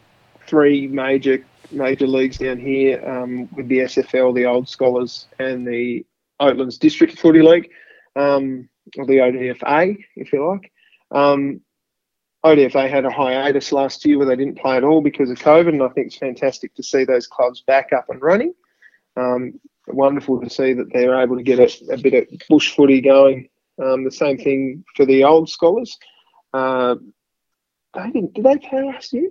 three major major leagues down here um, with the SFL, the Old Scholars, and the Oatlands District Footy League. Um, or the ODFA, if you like. Um, ODFA had a hiatus last year where they didn't play at all because of COVID, and I think it's fantastic to see those clubs back up and running. Um, wonderful to see that they're able to get a, a bit of bush footy going. Um, the same thing for the old scholars. Uh, they didn't. Did they play last year?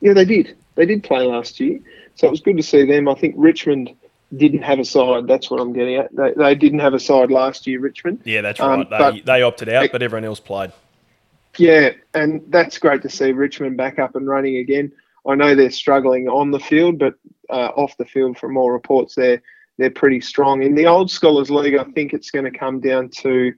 Yeah, they did. They did play last year, so it was good to see them. I think Richmond didn't have a side. That's what I'm getting at. They, they didn't have a side last year, Richmond. Yeah, that's right. Um, they, they opted out, but everyone else played. Yeah, and that's great to see Richmond back up and running again. I know they're struggling on the field, but uh, off the field, from all reports, they're they're pretty strong. In the old Scholars League, I think it's going to come down to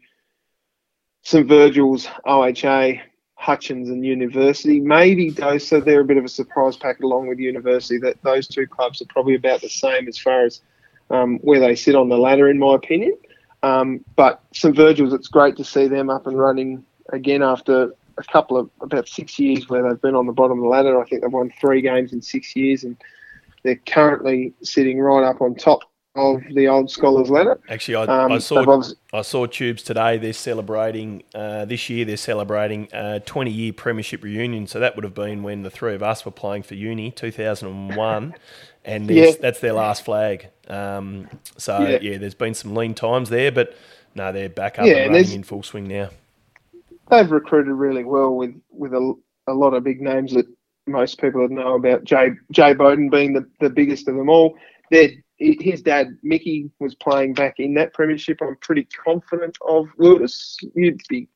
St Virgil's, OHA, Hutchins and University. Maybe those, so they're a bit of a surprise packet along with University. That those two clubs are probably about the same as far as um, where they sit on the ladder, in my opinion. Um, but St Virgil's, it's great to see them up and running again after a couple of about six years where they've been on the bottom of the ladder. I think they've won three games in six years, and they're currently sitting right up on top of the old scholars letter. Actually, I, um, I saw I saw Tubes today. They're celebrating uh, this year. They're celebrating a 20 year premiership reunion. So that would have been when the three of us were playing for uni, 2001, and yeah. that's their last flag. Um, so yeah. yeah. there's been some lean times there, but no, they're back up yeah, and running in full swing now. They've recruited really well with with a, a lot of big names that most people know about. Jay Jay Bowden being the, the biggest of them all. They're his dad Mickey was playing back in that premiership. I'm pretty confident of Lewis. You'd be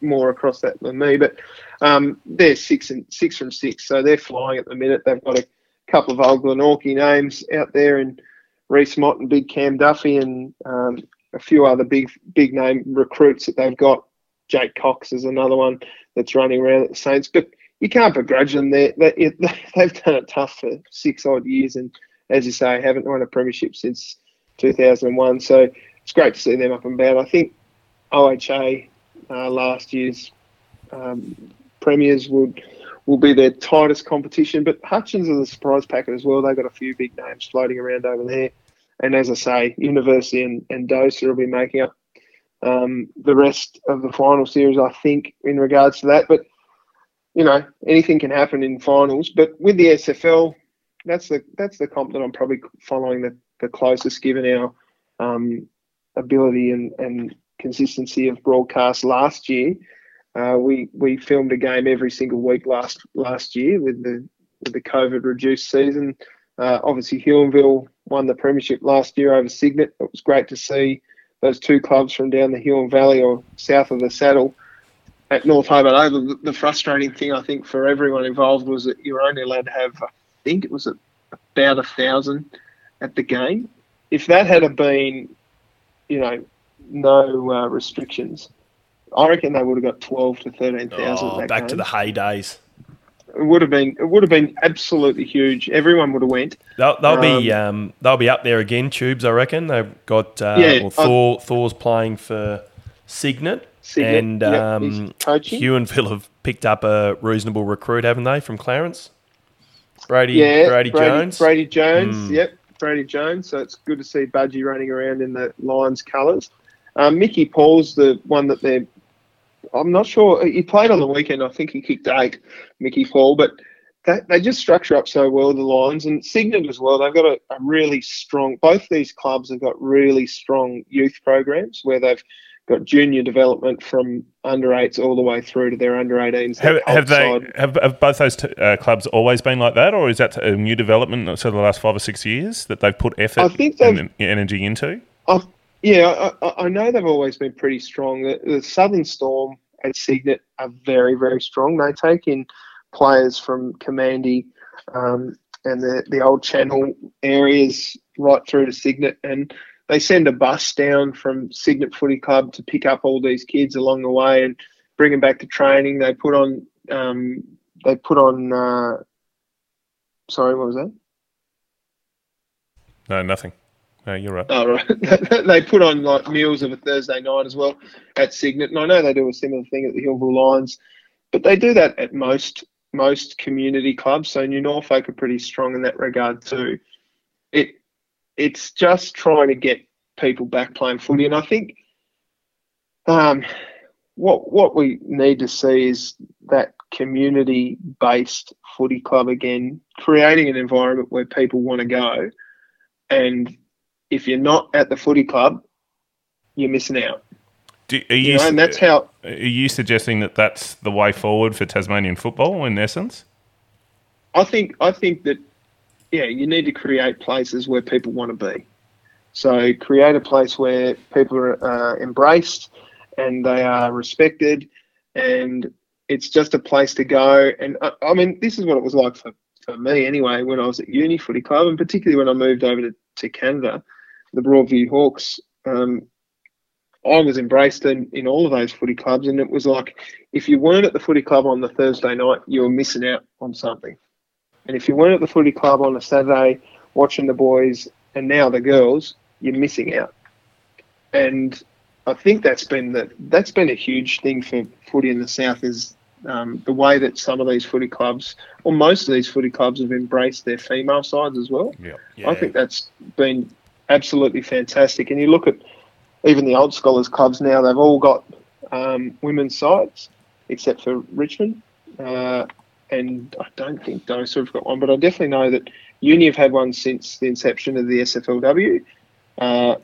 more across that than me, but um, they're six and six from six, so they're flying at the minute. They've got a couple of old Glenorchy names out there, and Reese Mott and Big Cam Duffy, and um, a few other big big name recruits that they've got. Jake Cox is another one that's running around at the Saints, but you can't begrudge them. They, they, they've done it tough for six odd years, and as you say, haven't won a premiership since 2001. So it's great to see them up and about. I think OHA uh, last year's um, premiers would will be their tightest competition, but Hutchins is a surprise packet as well. They've got a few big names floating around over there. And as I say, University and, and Dosa will be making up um, the rest of the final series, I think, in regards to that. But, you know, anything can happen in finals. But with the SFL, that's the that's the comp that I'm probably following the, the closest, given our um, ability and, and consistency of broadcast last year. Uh, we we filmed a game every single week last last year with the with the COVID reduced season. Uh, obviously, Huonville won the premiership last year over Cygnet. It was great to see those two clubs from down the Huon Valley or south of the Saddle at North Hobart Oval. The frustrating thing I think for everyone involved was that you were only allowed to have think it was about a thousand at the game. If that had been, you know, no uh, restrictions, I reckon they would have got twelve to thirteen thousand. Oh, back game. to the heydays. It would have been. It would have been absolutely huge. Everyone would have went. They'll, they'll um, be. Um, they'll be up there again. Tubes, I reckon. They've got. Uh, yeah, well, Thor. I, Thor's playing for Signet, Cygnet and yep, um, Phil have picked up a reasonable recruit, haven't they, from Clarence? Brady, yeah, Brady, Brady Jones. Brady Jones, mm. yep, Brady Jones. So it's good to see Budgie running around in the Lions colours. Um, Mickey Paul's the one that they're. I'm not sure. He played on the weekend. I think he kicked eight, Mickey Paul, but they, they just structure up so well, the Lions and Cygnet as well. They've got a, a really strong. Both these clubs have got really strong youth programs where they've got junior development from under eights all the way through to their under 18s. Have, have they have, have, both those t- uh, clubs always been like that, or is that a new development? So the last five or six years that they've put effort I think and energy into. I, yeah, I, I, know they've always been pretty strong. The, the Southern Storm and Cygnet are very very strong. They take in players from Kermandie um, and the the old Channel areas right through to Cygnet and they send a bus down from Cygnet Footy Club to pick up all these kids along the way and bring them back to training. They put on, um, they put on. Uh, sorry, what was that? No, nothing. No, you're right. Oh, right. they put on like meals of a Thursday night as well at Cygnet, and I know they do a similar thing at the Huonville Lions, but they do that at most most community clubs. So New Norfolk are pretty strong in that regard too. It it's just trying to get people back playing footy. And I think um, what what we need to see is that community based footy club again, creating an environment where people want to go. And if you're not at the footy club, you're missing out. Do, are you, you know, and that's how. Are you suggesting that that's the way forward for Tasmanian football in essence? I think I think that yeah, you need to create places where people want to be. So create a place where people are uh, embraced and they are respected, and it's just a place to go. And I, uh, I, mean, this is what it was like for, for me anyway when I was at Uni Footy Club, and particularly when I moved over to, to Canada, the Broadview Hawks. Um, I was embraced in, in all of those footy clubs, and it was like if you weren't at the footy club on the Thursday night, you were missing out on something. And if you weren't at the footy club on a Saturday watching the boys and now the girls, you're missing out. And I think that's been the that's been a huge thing for footy in the south is um, the way that some of these footy clubs, or most of these footy clubs, have embraced their female sides as well. Yeah. yeah. I think that's been absolutely fantastic. And you look at even the old scholars clubs now; they've all got um, women's sides, except for Richmond. Uh, and I don't think DOSA have got one, but I definitely know that Uni have had one since the inception of the SFLW. Uh,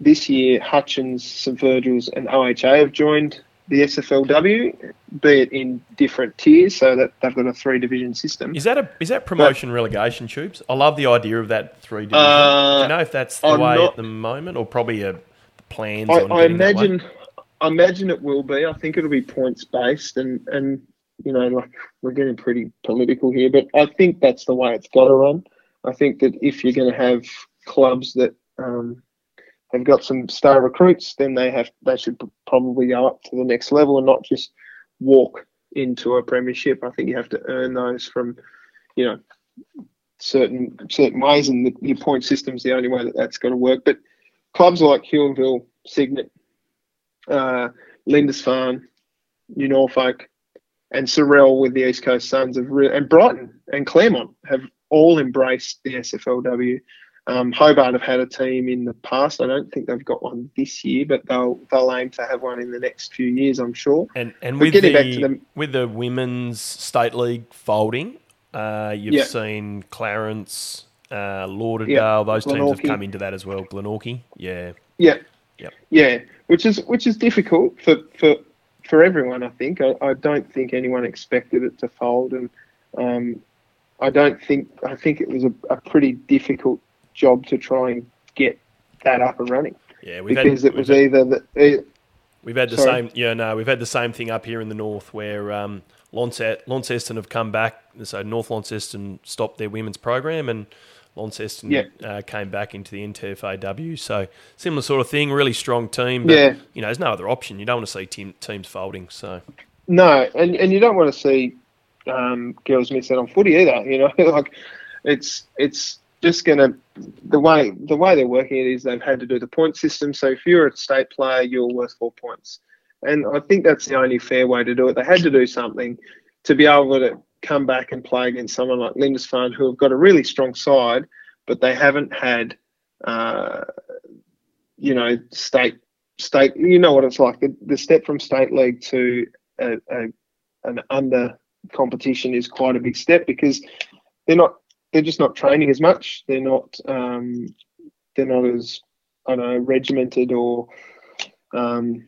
this year, Hutchins, St Virgil's, and OHA have joined the SFLW, be it in different tiers, so that they've got a three division system. Is that a is that promotion but, relegation tubes? I love the idea of that three division. Uh, Do you know if that's the I'm way not, at the moment, or probably a plans? I, I imagine. I imagine it will be. I think it'll be points based, and and you know, like we're getting pretty political here, but I think that's the way it's got to run. I think that if you're going to have clubs that um, have got some star recruits, then they have they should probably go up to the next level and not just walk into a premiership. I think you have to earn those from, you know, certain certain ways, and the, your point system is the only way that that's going to work. But clubs like Huonville, Cygnet, uh, Lindisfarne, New Norfolk, and Sorell with the East Coast Suns have re- and Brighton and Claremont have all embraced the SFLW. Um, Hobart have had a team in the past. I don't think they've got one this year, but they'll they'll aim to have one in the next few years, I'm sure. And and with getting the, back to with the women's state league folding, uh, you've yeah. seen Clarence, uh, Lauderdale. Those Glenorchy. teams have come into that as well. Glenorchy, yeah, yeah, yep. yeah. Which is which is difficult for for for everyone. I think I, I don't think anyone expected it to fold, and um, I don't think I think it was a, a, pretty difficult job to try and get that up and running. Yeah, because had, it was either the. we've had the sorry. same, yeah, no, we've had the same thing up here in the north where um, Launceston have come back. So North Launceston stopped their women's program, and Launceston yeah. uh, came back into the NTFAW. So similar sort of thing, really strong team. But, yeah. You know, there's no other option. You don't want to see team, teams folding. So no, and and you don't want to see um, girls miss out on footy either. You know, like it's it's just going to the way the way they're working it is they've had to do the point system. So if you're a state player, you're worth four points, and I think that's the only fair way to do it. They had to do something to be able to come back and play against someone like Lindisfarne, who have got a really strong side, but they haven't had, uh, you know, state state. You know what it's like. The, the step from state league to a, a, an under competition is quite a big step because they're not. They're just not training as much. They're not. Um, they're not as I don't know regimented or um,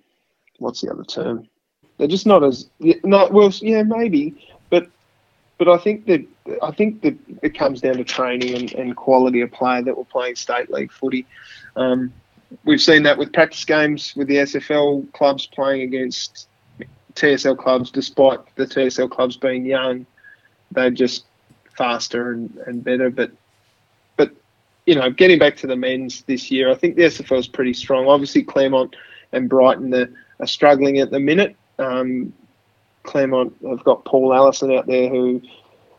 what's the other term? They're just not as not well. Yeah, maybe, but I think that I think that it comes down to training and, and quality of player that we're playing state league footy. Um, we've seen that with practice games with the SFL clubs playing against TSL clubs, despite the TSL clubs being young, they're just faster and, and better. But but you know, getting back to the men's this year, I think the SFL is pretty strong. Obviously, Claremont and Brighton are, are struggling at the minute. Um, Claremont have got Paul Allison out there who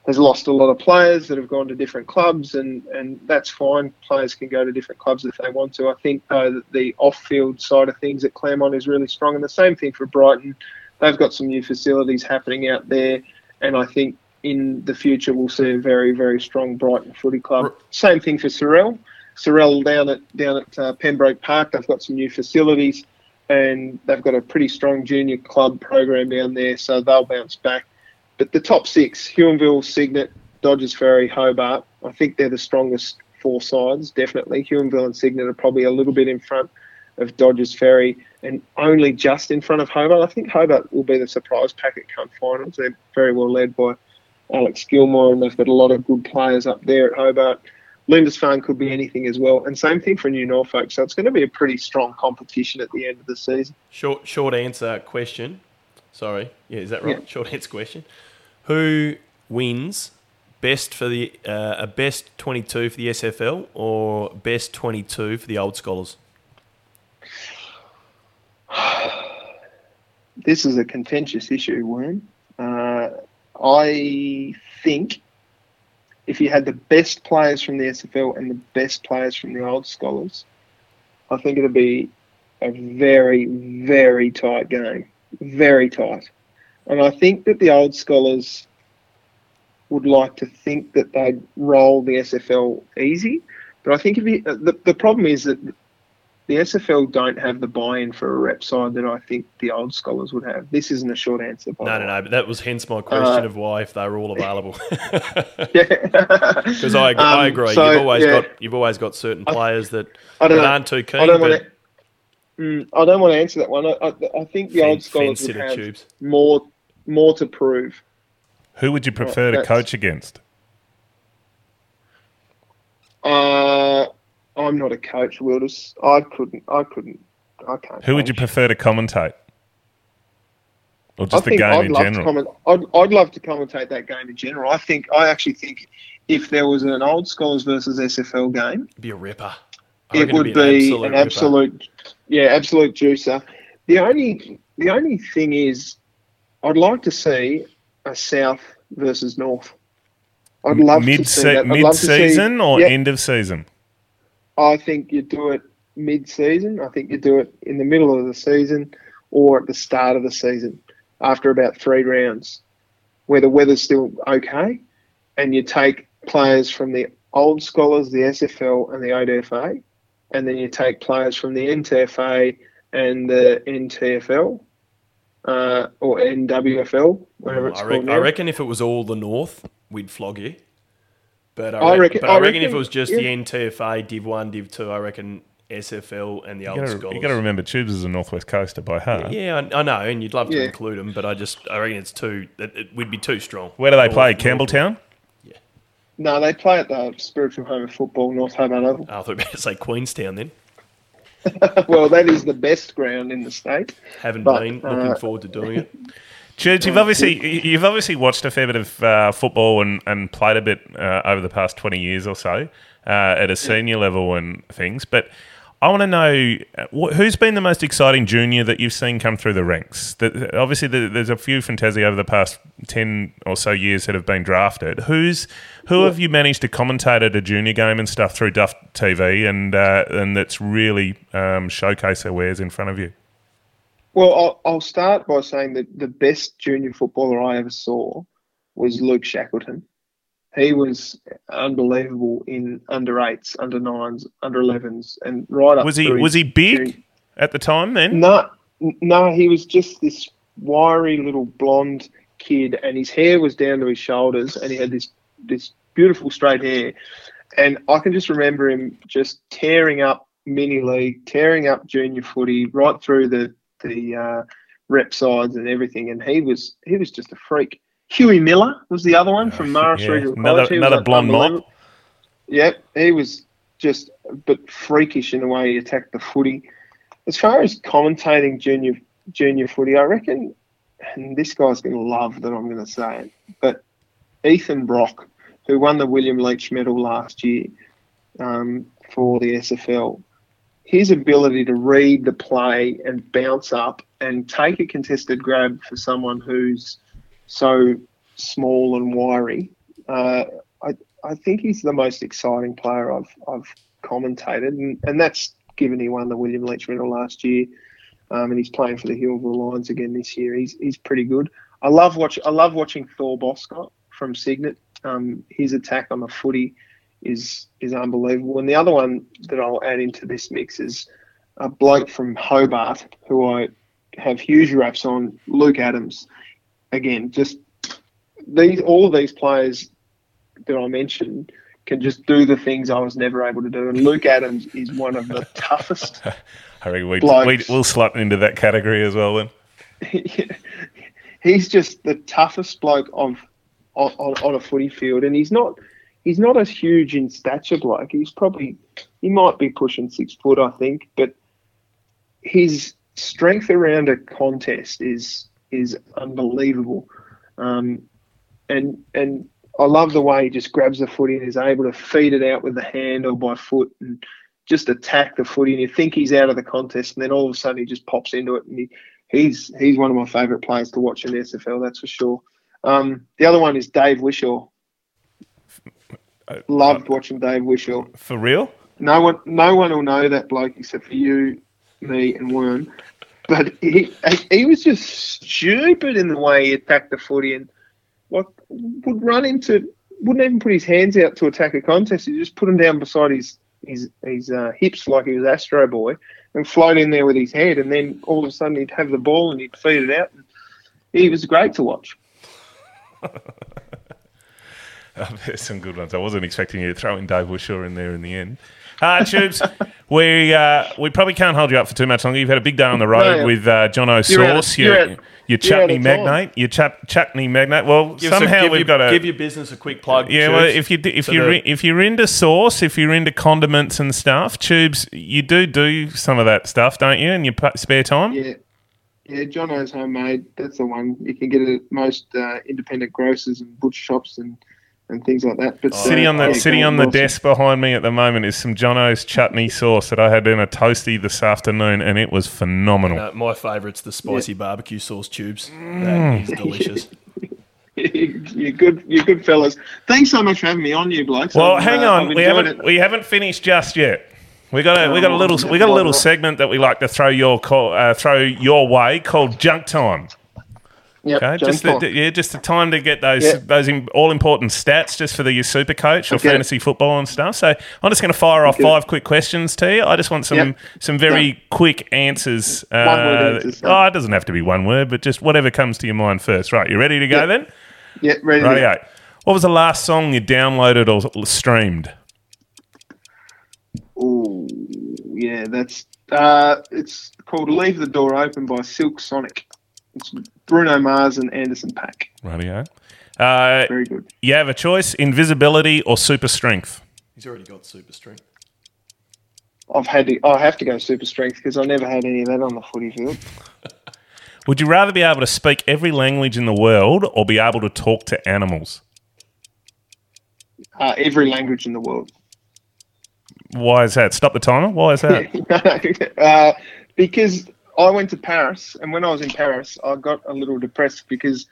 has lost a lot of players that have gone to different clubs, and, and that's fine. Players can go to different clubs if they want to. I think, though, that the off field side of things at Claremont is really strong, and the same thing for Brighton. They've got some new facilities happening out there, and I think in the future we'll see a very, very strong Brighton footy club. Same thing for Sorell. Sorell down at down at uh, Pembroke Park, they've got some new facilities, and they've got a pretty strong junior club program down there, so they'll bounce back. But the top six, Huonville, Cygnet, Dodges Ferry, Hobart, I think they're the strongest four sides, definitely. Huonville and Cygnet are probably a little bit in front of Dodges Ferry and only just in front of Hobart. I think Hobart will be the surprise packet come finals. They're very well led by Alex Gilmore and they've got a lot of good players up there at Hobart. Lindisfarne could be anything as well. And same thing for New Norfolk. So it's going to be a pretty strong competition at the end of the season. Short, short answer question. Sorry. Yeah, is that right? Yeah. Short answer question. Who wins best for the uh, a best 22 for the SFL or best 22 for the old scholars? This is a contentious issue, Worm. Uh, I think if you had the best players from the SFL and the best players from the old scholars, I think it'd be a very, very tight game. Very tight. And I think that the old scholars would like to think that they'd roll the SFL easy. But I think if you, uh, the, the problem is that the SFL don't have the buy-in for a rep side that I think the old scholars would have. This isn't a short answer. no, no, no. But that was hence my question uh, of why if they were all available. yeah, because I, um, I agree. So, you've always yeah. got you've always got certain players that, that aren't too keen. I don't, want to, mm, I don't want to answer that one. I, I, I think the old scholars would have tubes. more more to prove. Who would you prefer to coach against? Uh, I'm not a coach, Wilders. I couldn't. I couldn't. I can't. Who coach. would you prefer to commentate? Or just I the game I'd in general? Comment, I'd, I'd love to commentate that game in general. I think. I actually think if there was an old scholars versus SFL game, it'd be a ripper. It would be an absolute, an absolute yeah, absolute juicer. The only the only thing is I'd like to see a South versus North. I'd love mid to see that. Mid season see, or yeah, end of season? I think you do it mid season. I think you do it in the middle of the season or at the start of the season after about three rounds where the weather's still okay and you take players from the old scholars, the SFL and the ODFA, and then you take players from the NTFA and the NTFL uh, or NWFL, whatever it's I called. I reckon if it was all the North, we'd flog you. But I, I reckon, but I, reckon, reckon, if it was just yeah. the NTFA, Div One, Div Two, I reckon SFL and the you old gotta, scholars. You got to remember, Tubes is a Northwest Coaster by heart. Yeah, I, I know, and you'd love to yeah. include them, but I just I reckon it's too. It, it would be too strong. Where do they North, play? Campbelltown. Yeah. No, they play at the Spiritual Home of Football, North Hobart Oval. I thought you were about to say Queenstown then. well, that is the best ground in the state. Haven't but, been. Looking uh, forward to doing it. Church, you've obviously you've obviously watched a fair bit of uh, football and, and played a bit uh, over the past twenty years or so uh, at a senior level and things. But I want to know uh, who's been the most exciting junior that you've seen come through the ranks. That obviously there's a few Fantasy over the past ten or so years that have been drafted. Who's who have you managed to commentate at a junior game and stuff through Duff TV and uh, and that's really um, showcase their wares in front of you? Well, I'll, I'll start by saying that the best junior footballer I ever saw was Luke Shackleton. He was unbelievable in under eights, under nines, under elevens, and right up. Was he was he big junior. at the time? Then no, no, he was just this wiry little blonde kid, and his hair was down to his shoulders, and he had this this beautiful straight hair. And I can just remember him just tearing up mini league, tearing up junior footy right through the the uh, rep sides and everything, and he was he was just a freak. Huey Miller was the other one from Marist yeah. Regional Another- College. Another blonde mob. Yep, he was just a bit freakish in the way he attacked the footy. As far as commentating junior junior footy, I reckon, and this guy's going to love that I'm going to say it, but Ethan Brock, who won the William Leitch Medal last year um, for the SFL, his ability to read the play and bounce up and take a contested grab for someone who's so small and wiry, uh, I, I think he's the most exciting player I've, I've commentated, and, and that's given he won the William Leitch Medal last year, um, and he's playing for the Huonville Lions again this year. He's, he's pretty good. I love watch I love watching Thor Boscott from Cygnet. Um, his attack on the footy is is unbelievable. And the other one that I'll add into this mix is a bloke from Hobart who I have huge raps on, Luke Adams. Again, just these all of these players that I mentioned can just do the things I was never able to do. And Luke Adams is one of the toughest. I reckon we, we, we'll slot into that category as well then. he's just the toughest bloke of on, on, on a footy field, and he's not he's not as huge in stature bloke. He's probably he might be pushing six foot, I think, but his strength around a contest is is unbelievable. Um, and and I love the way he just grabs the footy and is able to feed it out with the hand or by foot and just attack the footy. And you think he's out of the contest, and then all of a sudden he just pops into it. And he, he's he's one of my favourite players to watch in the SFL. That's for sure. Um, the other one is Dave Wishaw. Loved watching Dave Wishaw. For real? No one, no one will know that bloke except for you, me, and Worm. But he, he was just stupid in the way he attacked the footy and like would run into, wouldn't even put his hands out to attack a contest. He just put them down beside his his his uh, hips like he was Astro Boy and float in there with his head. And then all of a sudden he'd have the ball and he'd feed it out. And he was great to watch. There's some good ones. I wasn't expecting you to throw in Dave Wishaw in there in the end. Uh, Tubes, we uh, we probably can't hold you up for too much longer. You've had a big day on the road No. with uh, John You're O'Sauce, of- your, you're out- your you're chutney out magnate, your chut, chutney magnate. Well, Give us a- somehow give we've your, got to give your business a quick plug. yeah. Well, if you if So you the- are if you're into sauce, if you're into condiments and stuff, Tubes, you do do some of that stuff, don't you? In your spare time. Yeah. Yeah, Jono's homemade. That's the one. You can get it at most uh, independent grocers and butcher shops and, and things like that. But Sitting uh, on the yeah, sitting on the Wilson. desk behind me at the moment is some Jono's chutney sauce that I had in a toasty this afternoon, and it was phenomenal. Uh, my favourite's the spicy barbecue sauce tubes. Mm. That is delicious. you're good. You're good fellas. Thanks so much for having me on, you blokes. Well, I've, hang uh, on. I've We haven't it. we haven't finished just yet. We got a we got a little we got a little segment that we like to throw your call, uh, throw your way called junk time. Yep, Okay, just the, yeah, just the time to get those Yeah. those all important stats just for the your super coach or Okay. fantasy football and stuff. So I'm just going to fire off five quick questions to you. I just want some Yep. some very quick answers. Uh, One-word answers, Oh, it doesn't have to be one word, but just whatever comes to your mind first. Right, you ready to go Yep. then? yeah, ready. Right, What was the last song you downloaded or streamed? Ooh, yeah, that's uh, it's called "Leave the Door Open" by Silk Sonic. It's Bruno Mars and Anderson .Paak. Rightio. Uh, Very good. you have a choice: invisibility or super strength. He's already got super strength. I've had to. I have to go super strength because I never had any of that on the footy field. Would you rather be able to speak every language in the world or be able to talk to animals? Uh, every language in the world. Why is that? Stop the timer. Why is that? uh, because I went to Paris, and when I was in Paris, I got a little depressed because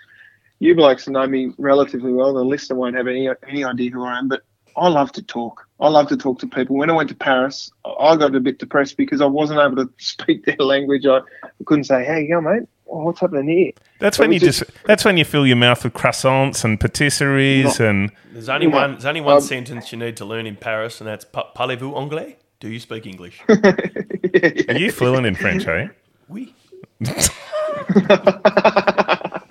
you blokes know me relatively well. The listener won't have any any idea who I am, but I love to talk. I love to talk to people. When I went to Paris, I got a bit depressed because I wasn't able to speak their language. I couldn't say, "Hey, yo, mate, oh, what's happening here?" That's So when you was just. That's when you fill your mouth with croissants and patisseries No. and. There's only Yeah. one. There's only one Um, sentence you need to learn in Paris, and that's "Parlez-vous anglais?" Do you speak English? Are you fluent in French? Eh? Oui.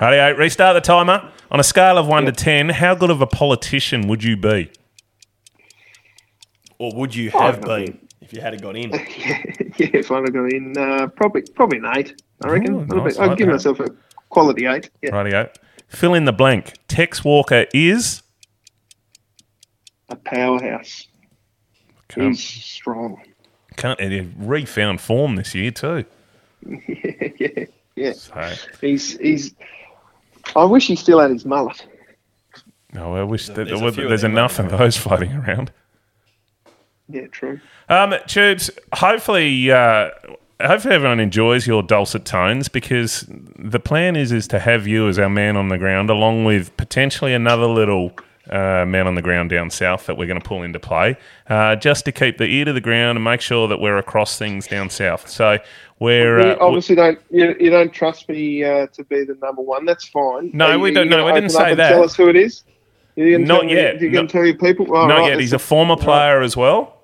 Rightio, restart the timer. On a scale of one to ten, how good of a politician would you be? Or would you Oh, have no. been if you had got in? yeah, if I'd have got in, uh, probably probably an eight. I reckon. Ooh, a little nice, bit. I'd like give that. myself a quality eight. Yeah, Rightio. Fill in the blank. Tex Walker is. a powerhouse. Can't, He's strong. can't he refound form this year too. Yeah, yeah, yeah. So, He's he's. I wish he still had his mullet. no, I wish that There's there's, a of there's enough around. of those floating around. Yeah, true. Um, Tubes, hopefully, uh, hopefully everyone enjoys your dulcet tones because the plan is is to have you as our man on the ground, along with potentially another little uh, man on the ground down south that we're going to pull into play, uh, just to keep the ear to the ground and make sure that we're across things down south. So we're uh, obviously don't you, you don't trust me uh, to be the number one. That's fine. No, you- we don't- you no, gonna we didn't open up say and that. Tell us who it is. Are you gonna Not tell yet. You're going to tell your people. Oh, not right, yet. He's a that's former player as well.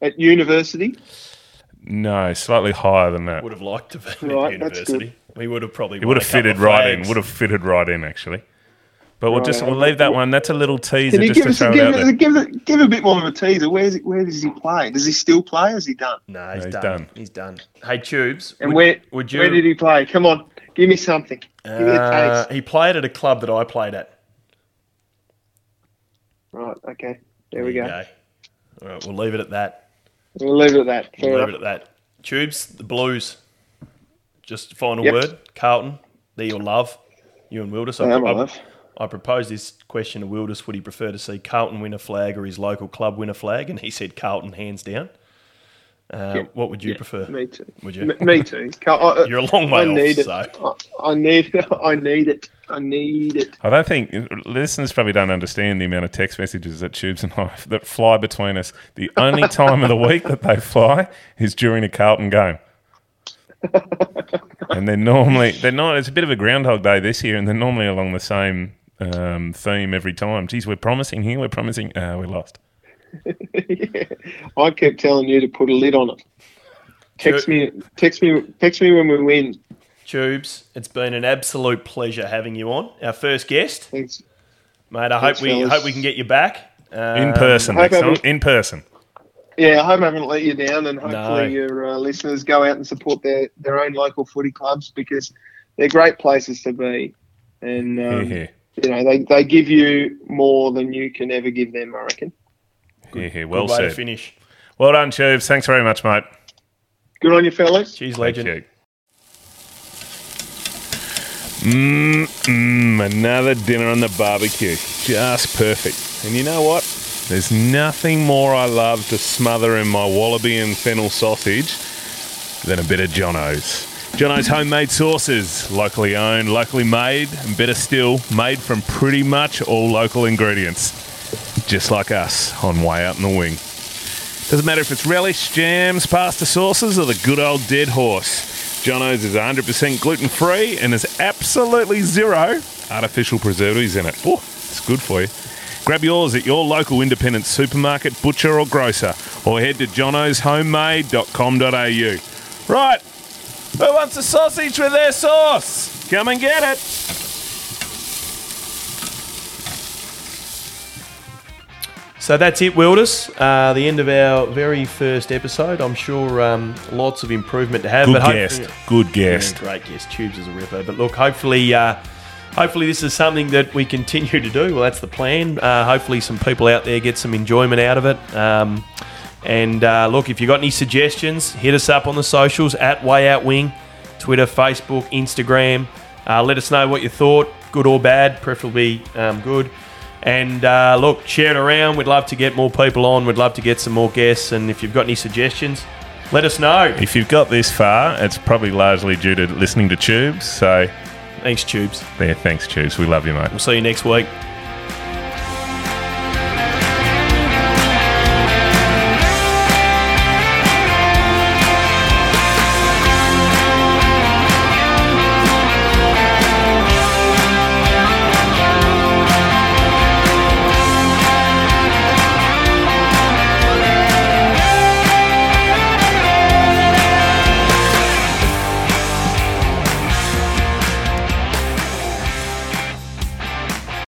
at university. No, slightly higher than that. Would have liked to be at Right, that's university. We would have probably It would have fitted of right in. Would have fitted right in actually. But we'll Right, just we'll leave that one. That's a little teaser Can you just give to us it give, out us there. give, it- give a bit more of a teaser? Where's it, where does he play? Does he still play? Or is he done? No, he's, he's done. done. He's done. Hey, Tubes. And would, where would you? where did he play? Come on, give me something. Give me a Uh, taste. he played at a club that I played at. Right. Okay. There we go. There you All right, we'll leave it at that. We'll leave it at that. Fair We'll enough. leave it at that. Tubes, the Blues. Just final Yep. word. Carlton, they're your love. You and Wilders. I am, my love. I proposed this question to Wilders. Would he prefer to see Carlton win a flag or his local club win a flag? And he said Carlton, hands down. Uh, Yeah. What would you Yeah, prefer? Me too. Would you? M- me too. I, You're a long I way need off, it. so I, I need. It. I need it. I need it. I don't think listeners probably don't understand the amount of text messages that Tubes and I that fly between us. The only time of the week that they fly is during a Carlton game. and they're normally they're not. It's a bit of a Groundhog Day this year, and they're normally along the same um, theme every time. Geez, we're promising here. We're promising. Uh, we lost. yeah. I kept telling you to put a lid on it. Text me. Text me. Text me when we win. Tubes, it's been an absolute pleasure having you on. Our first guest, Thanks. mate. I Thanks, hope we fellas. hope we can get you back In Um, person next hope time. I'm- In person. Yeah, I hope I haven't let you down, and hopefully No. your uh, listeners go out and support their, their own local footy clubs because they're great places to be, and um, Here, here. You know they, they give you more than you can ever give them. I reckon. Here, here. Good Well way to said. finish. Well done, Tubes. Thanks very much, mate. Good on you, fellas. Cheers, Thank legend. you. Mmm, mm, another dinner on the barbecue. Just perfect. And you know what? There's nothing more I love to smother in my wallaby and fennel sausage than a bit of Jono's. Jono's homemade sauces, locally owned, locally made, and better still, made from pretty much all local ingredients. Just like us on Way Out in the Wing. Doesn't matter if it's relish, jams, pasta sauces, or the good old dead horse. Jono's is 100% gluten free and has absolutely zero artificial preservatives in it. Oh, it's good for you. Grab yours at your local independent supermarket, butcher, or grocer, or head to jonoshomemade.com.au. Right, who wants a sausage with their sauce? Come and get it. So that's it, Wilders. Uh, the end of our very first episode. I'm sure um, lots of improvement to have. Good but guest. Good Yeah, guest. great guest. Tubes is a ripper. But look, hopefully, uh, hopefully this is something that we continue to do. Well, that's the plan. Uh, hopefully, some people out there get some enjoyment out of it. Um, and uh, look, if you've got any suggestions, hit us up on the socials at Way Out Wing, Twitter, Facebook, Instagram. Uh, let us know what you thought, good or bad, preferably um, good. And uh, look, share it around. We'd love to get more people on. We'd love to get some more guests. And if you've got any suggestions, let us know. If you've got this far, it's probably largely due to listening to Tubes. So, Thanks, Tubes. yeah, thanks, Tubes. We love you, mate. We'll see you next week.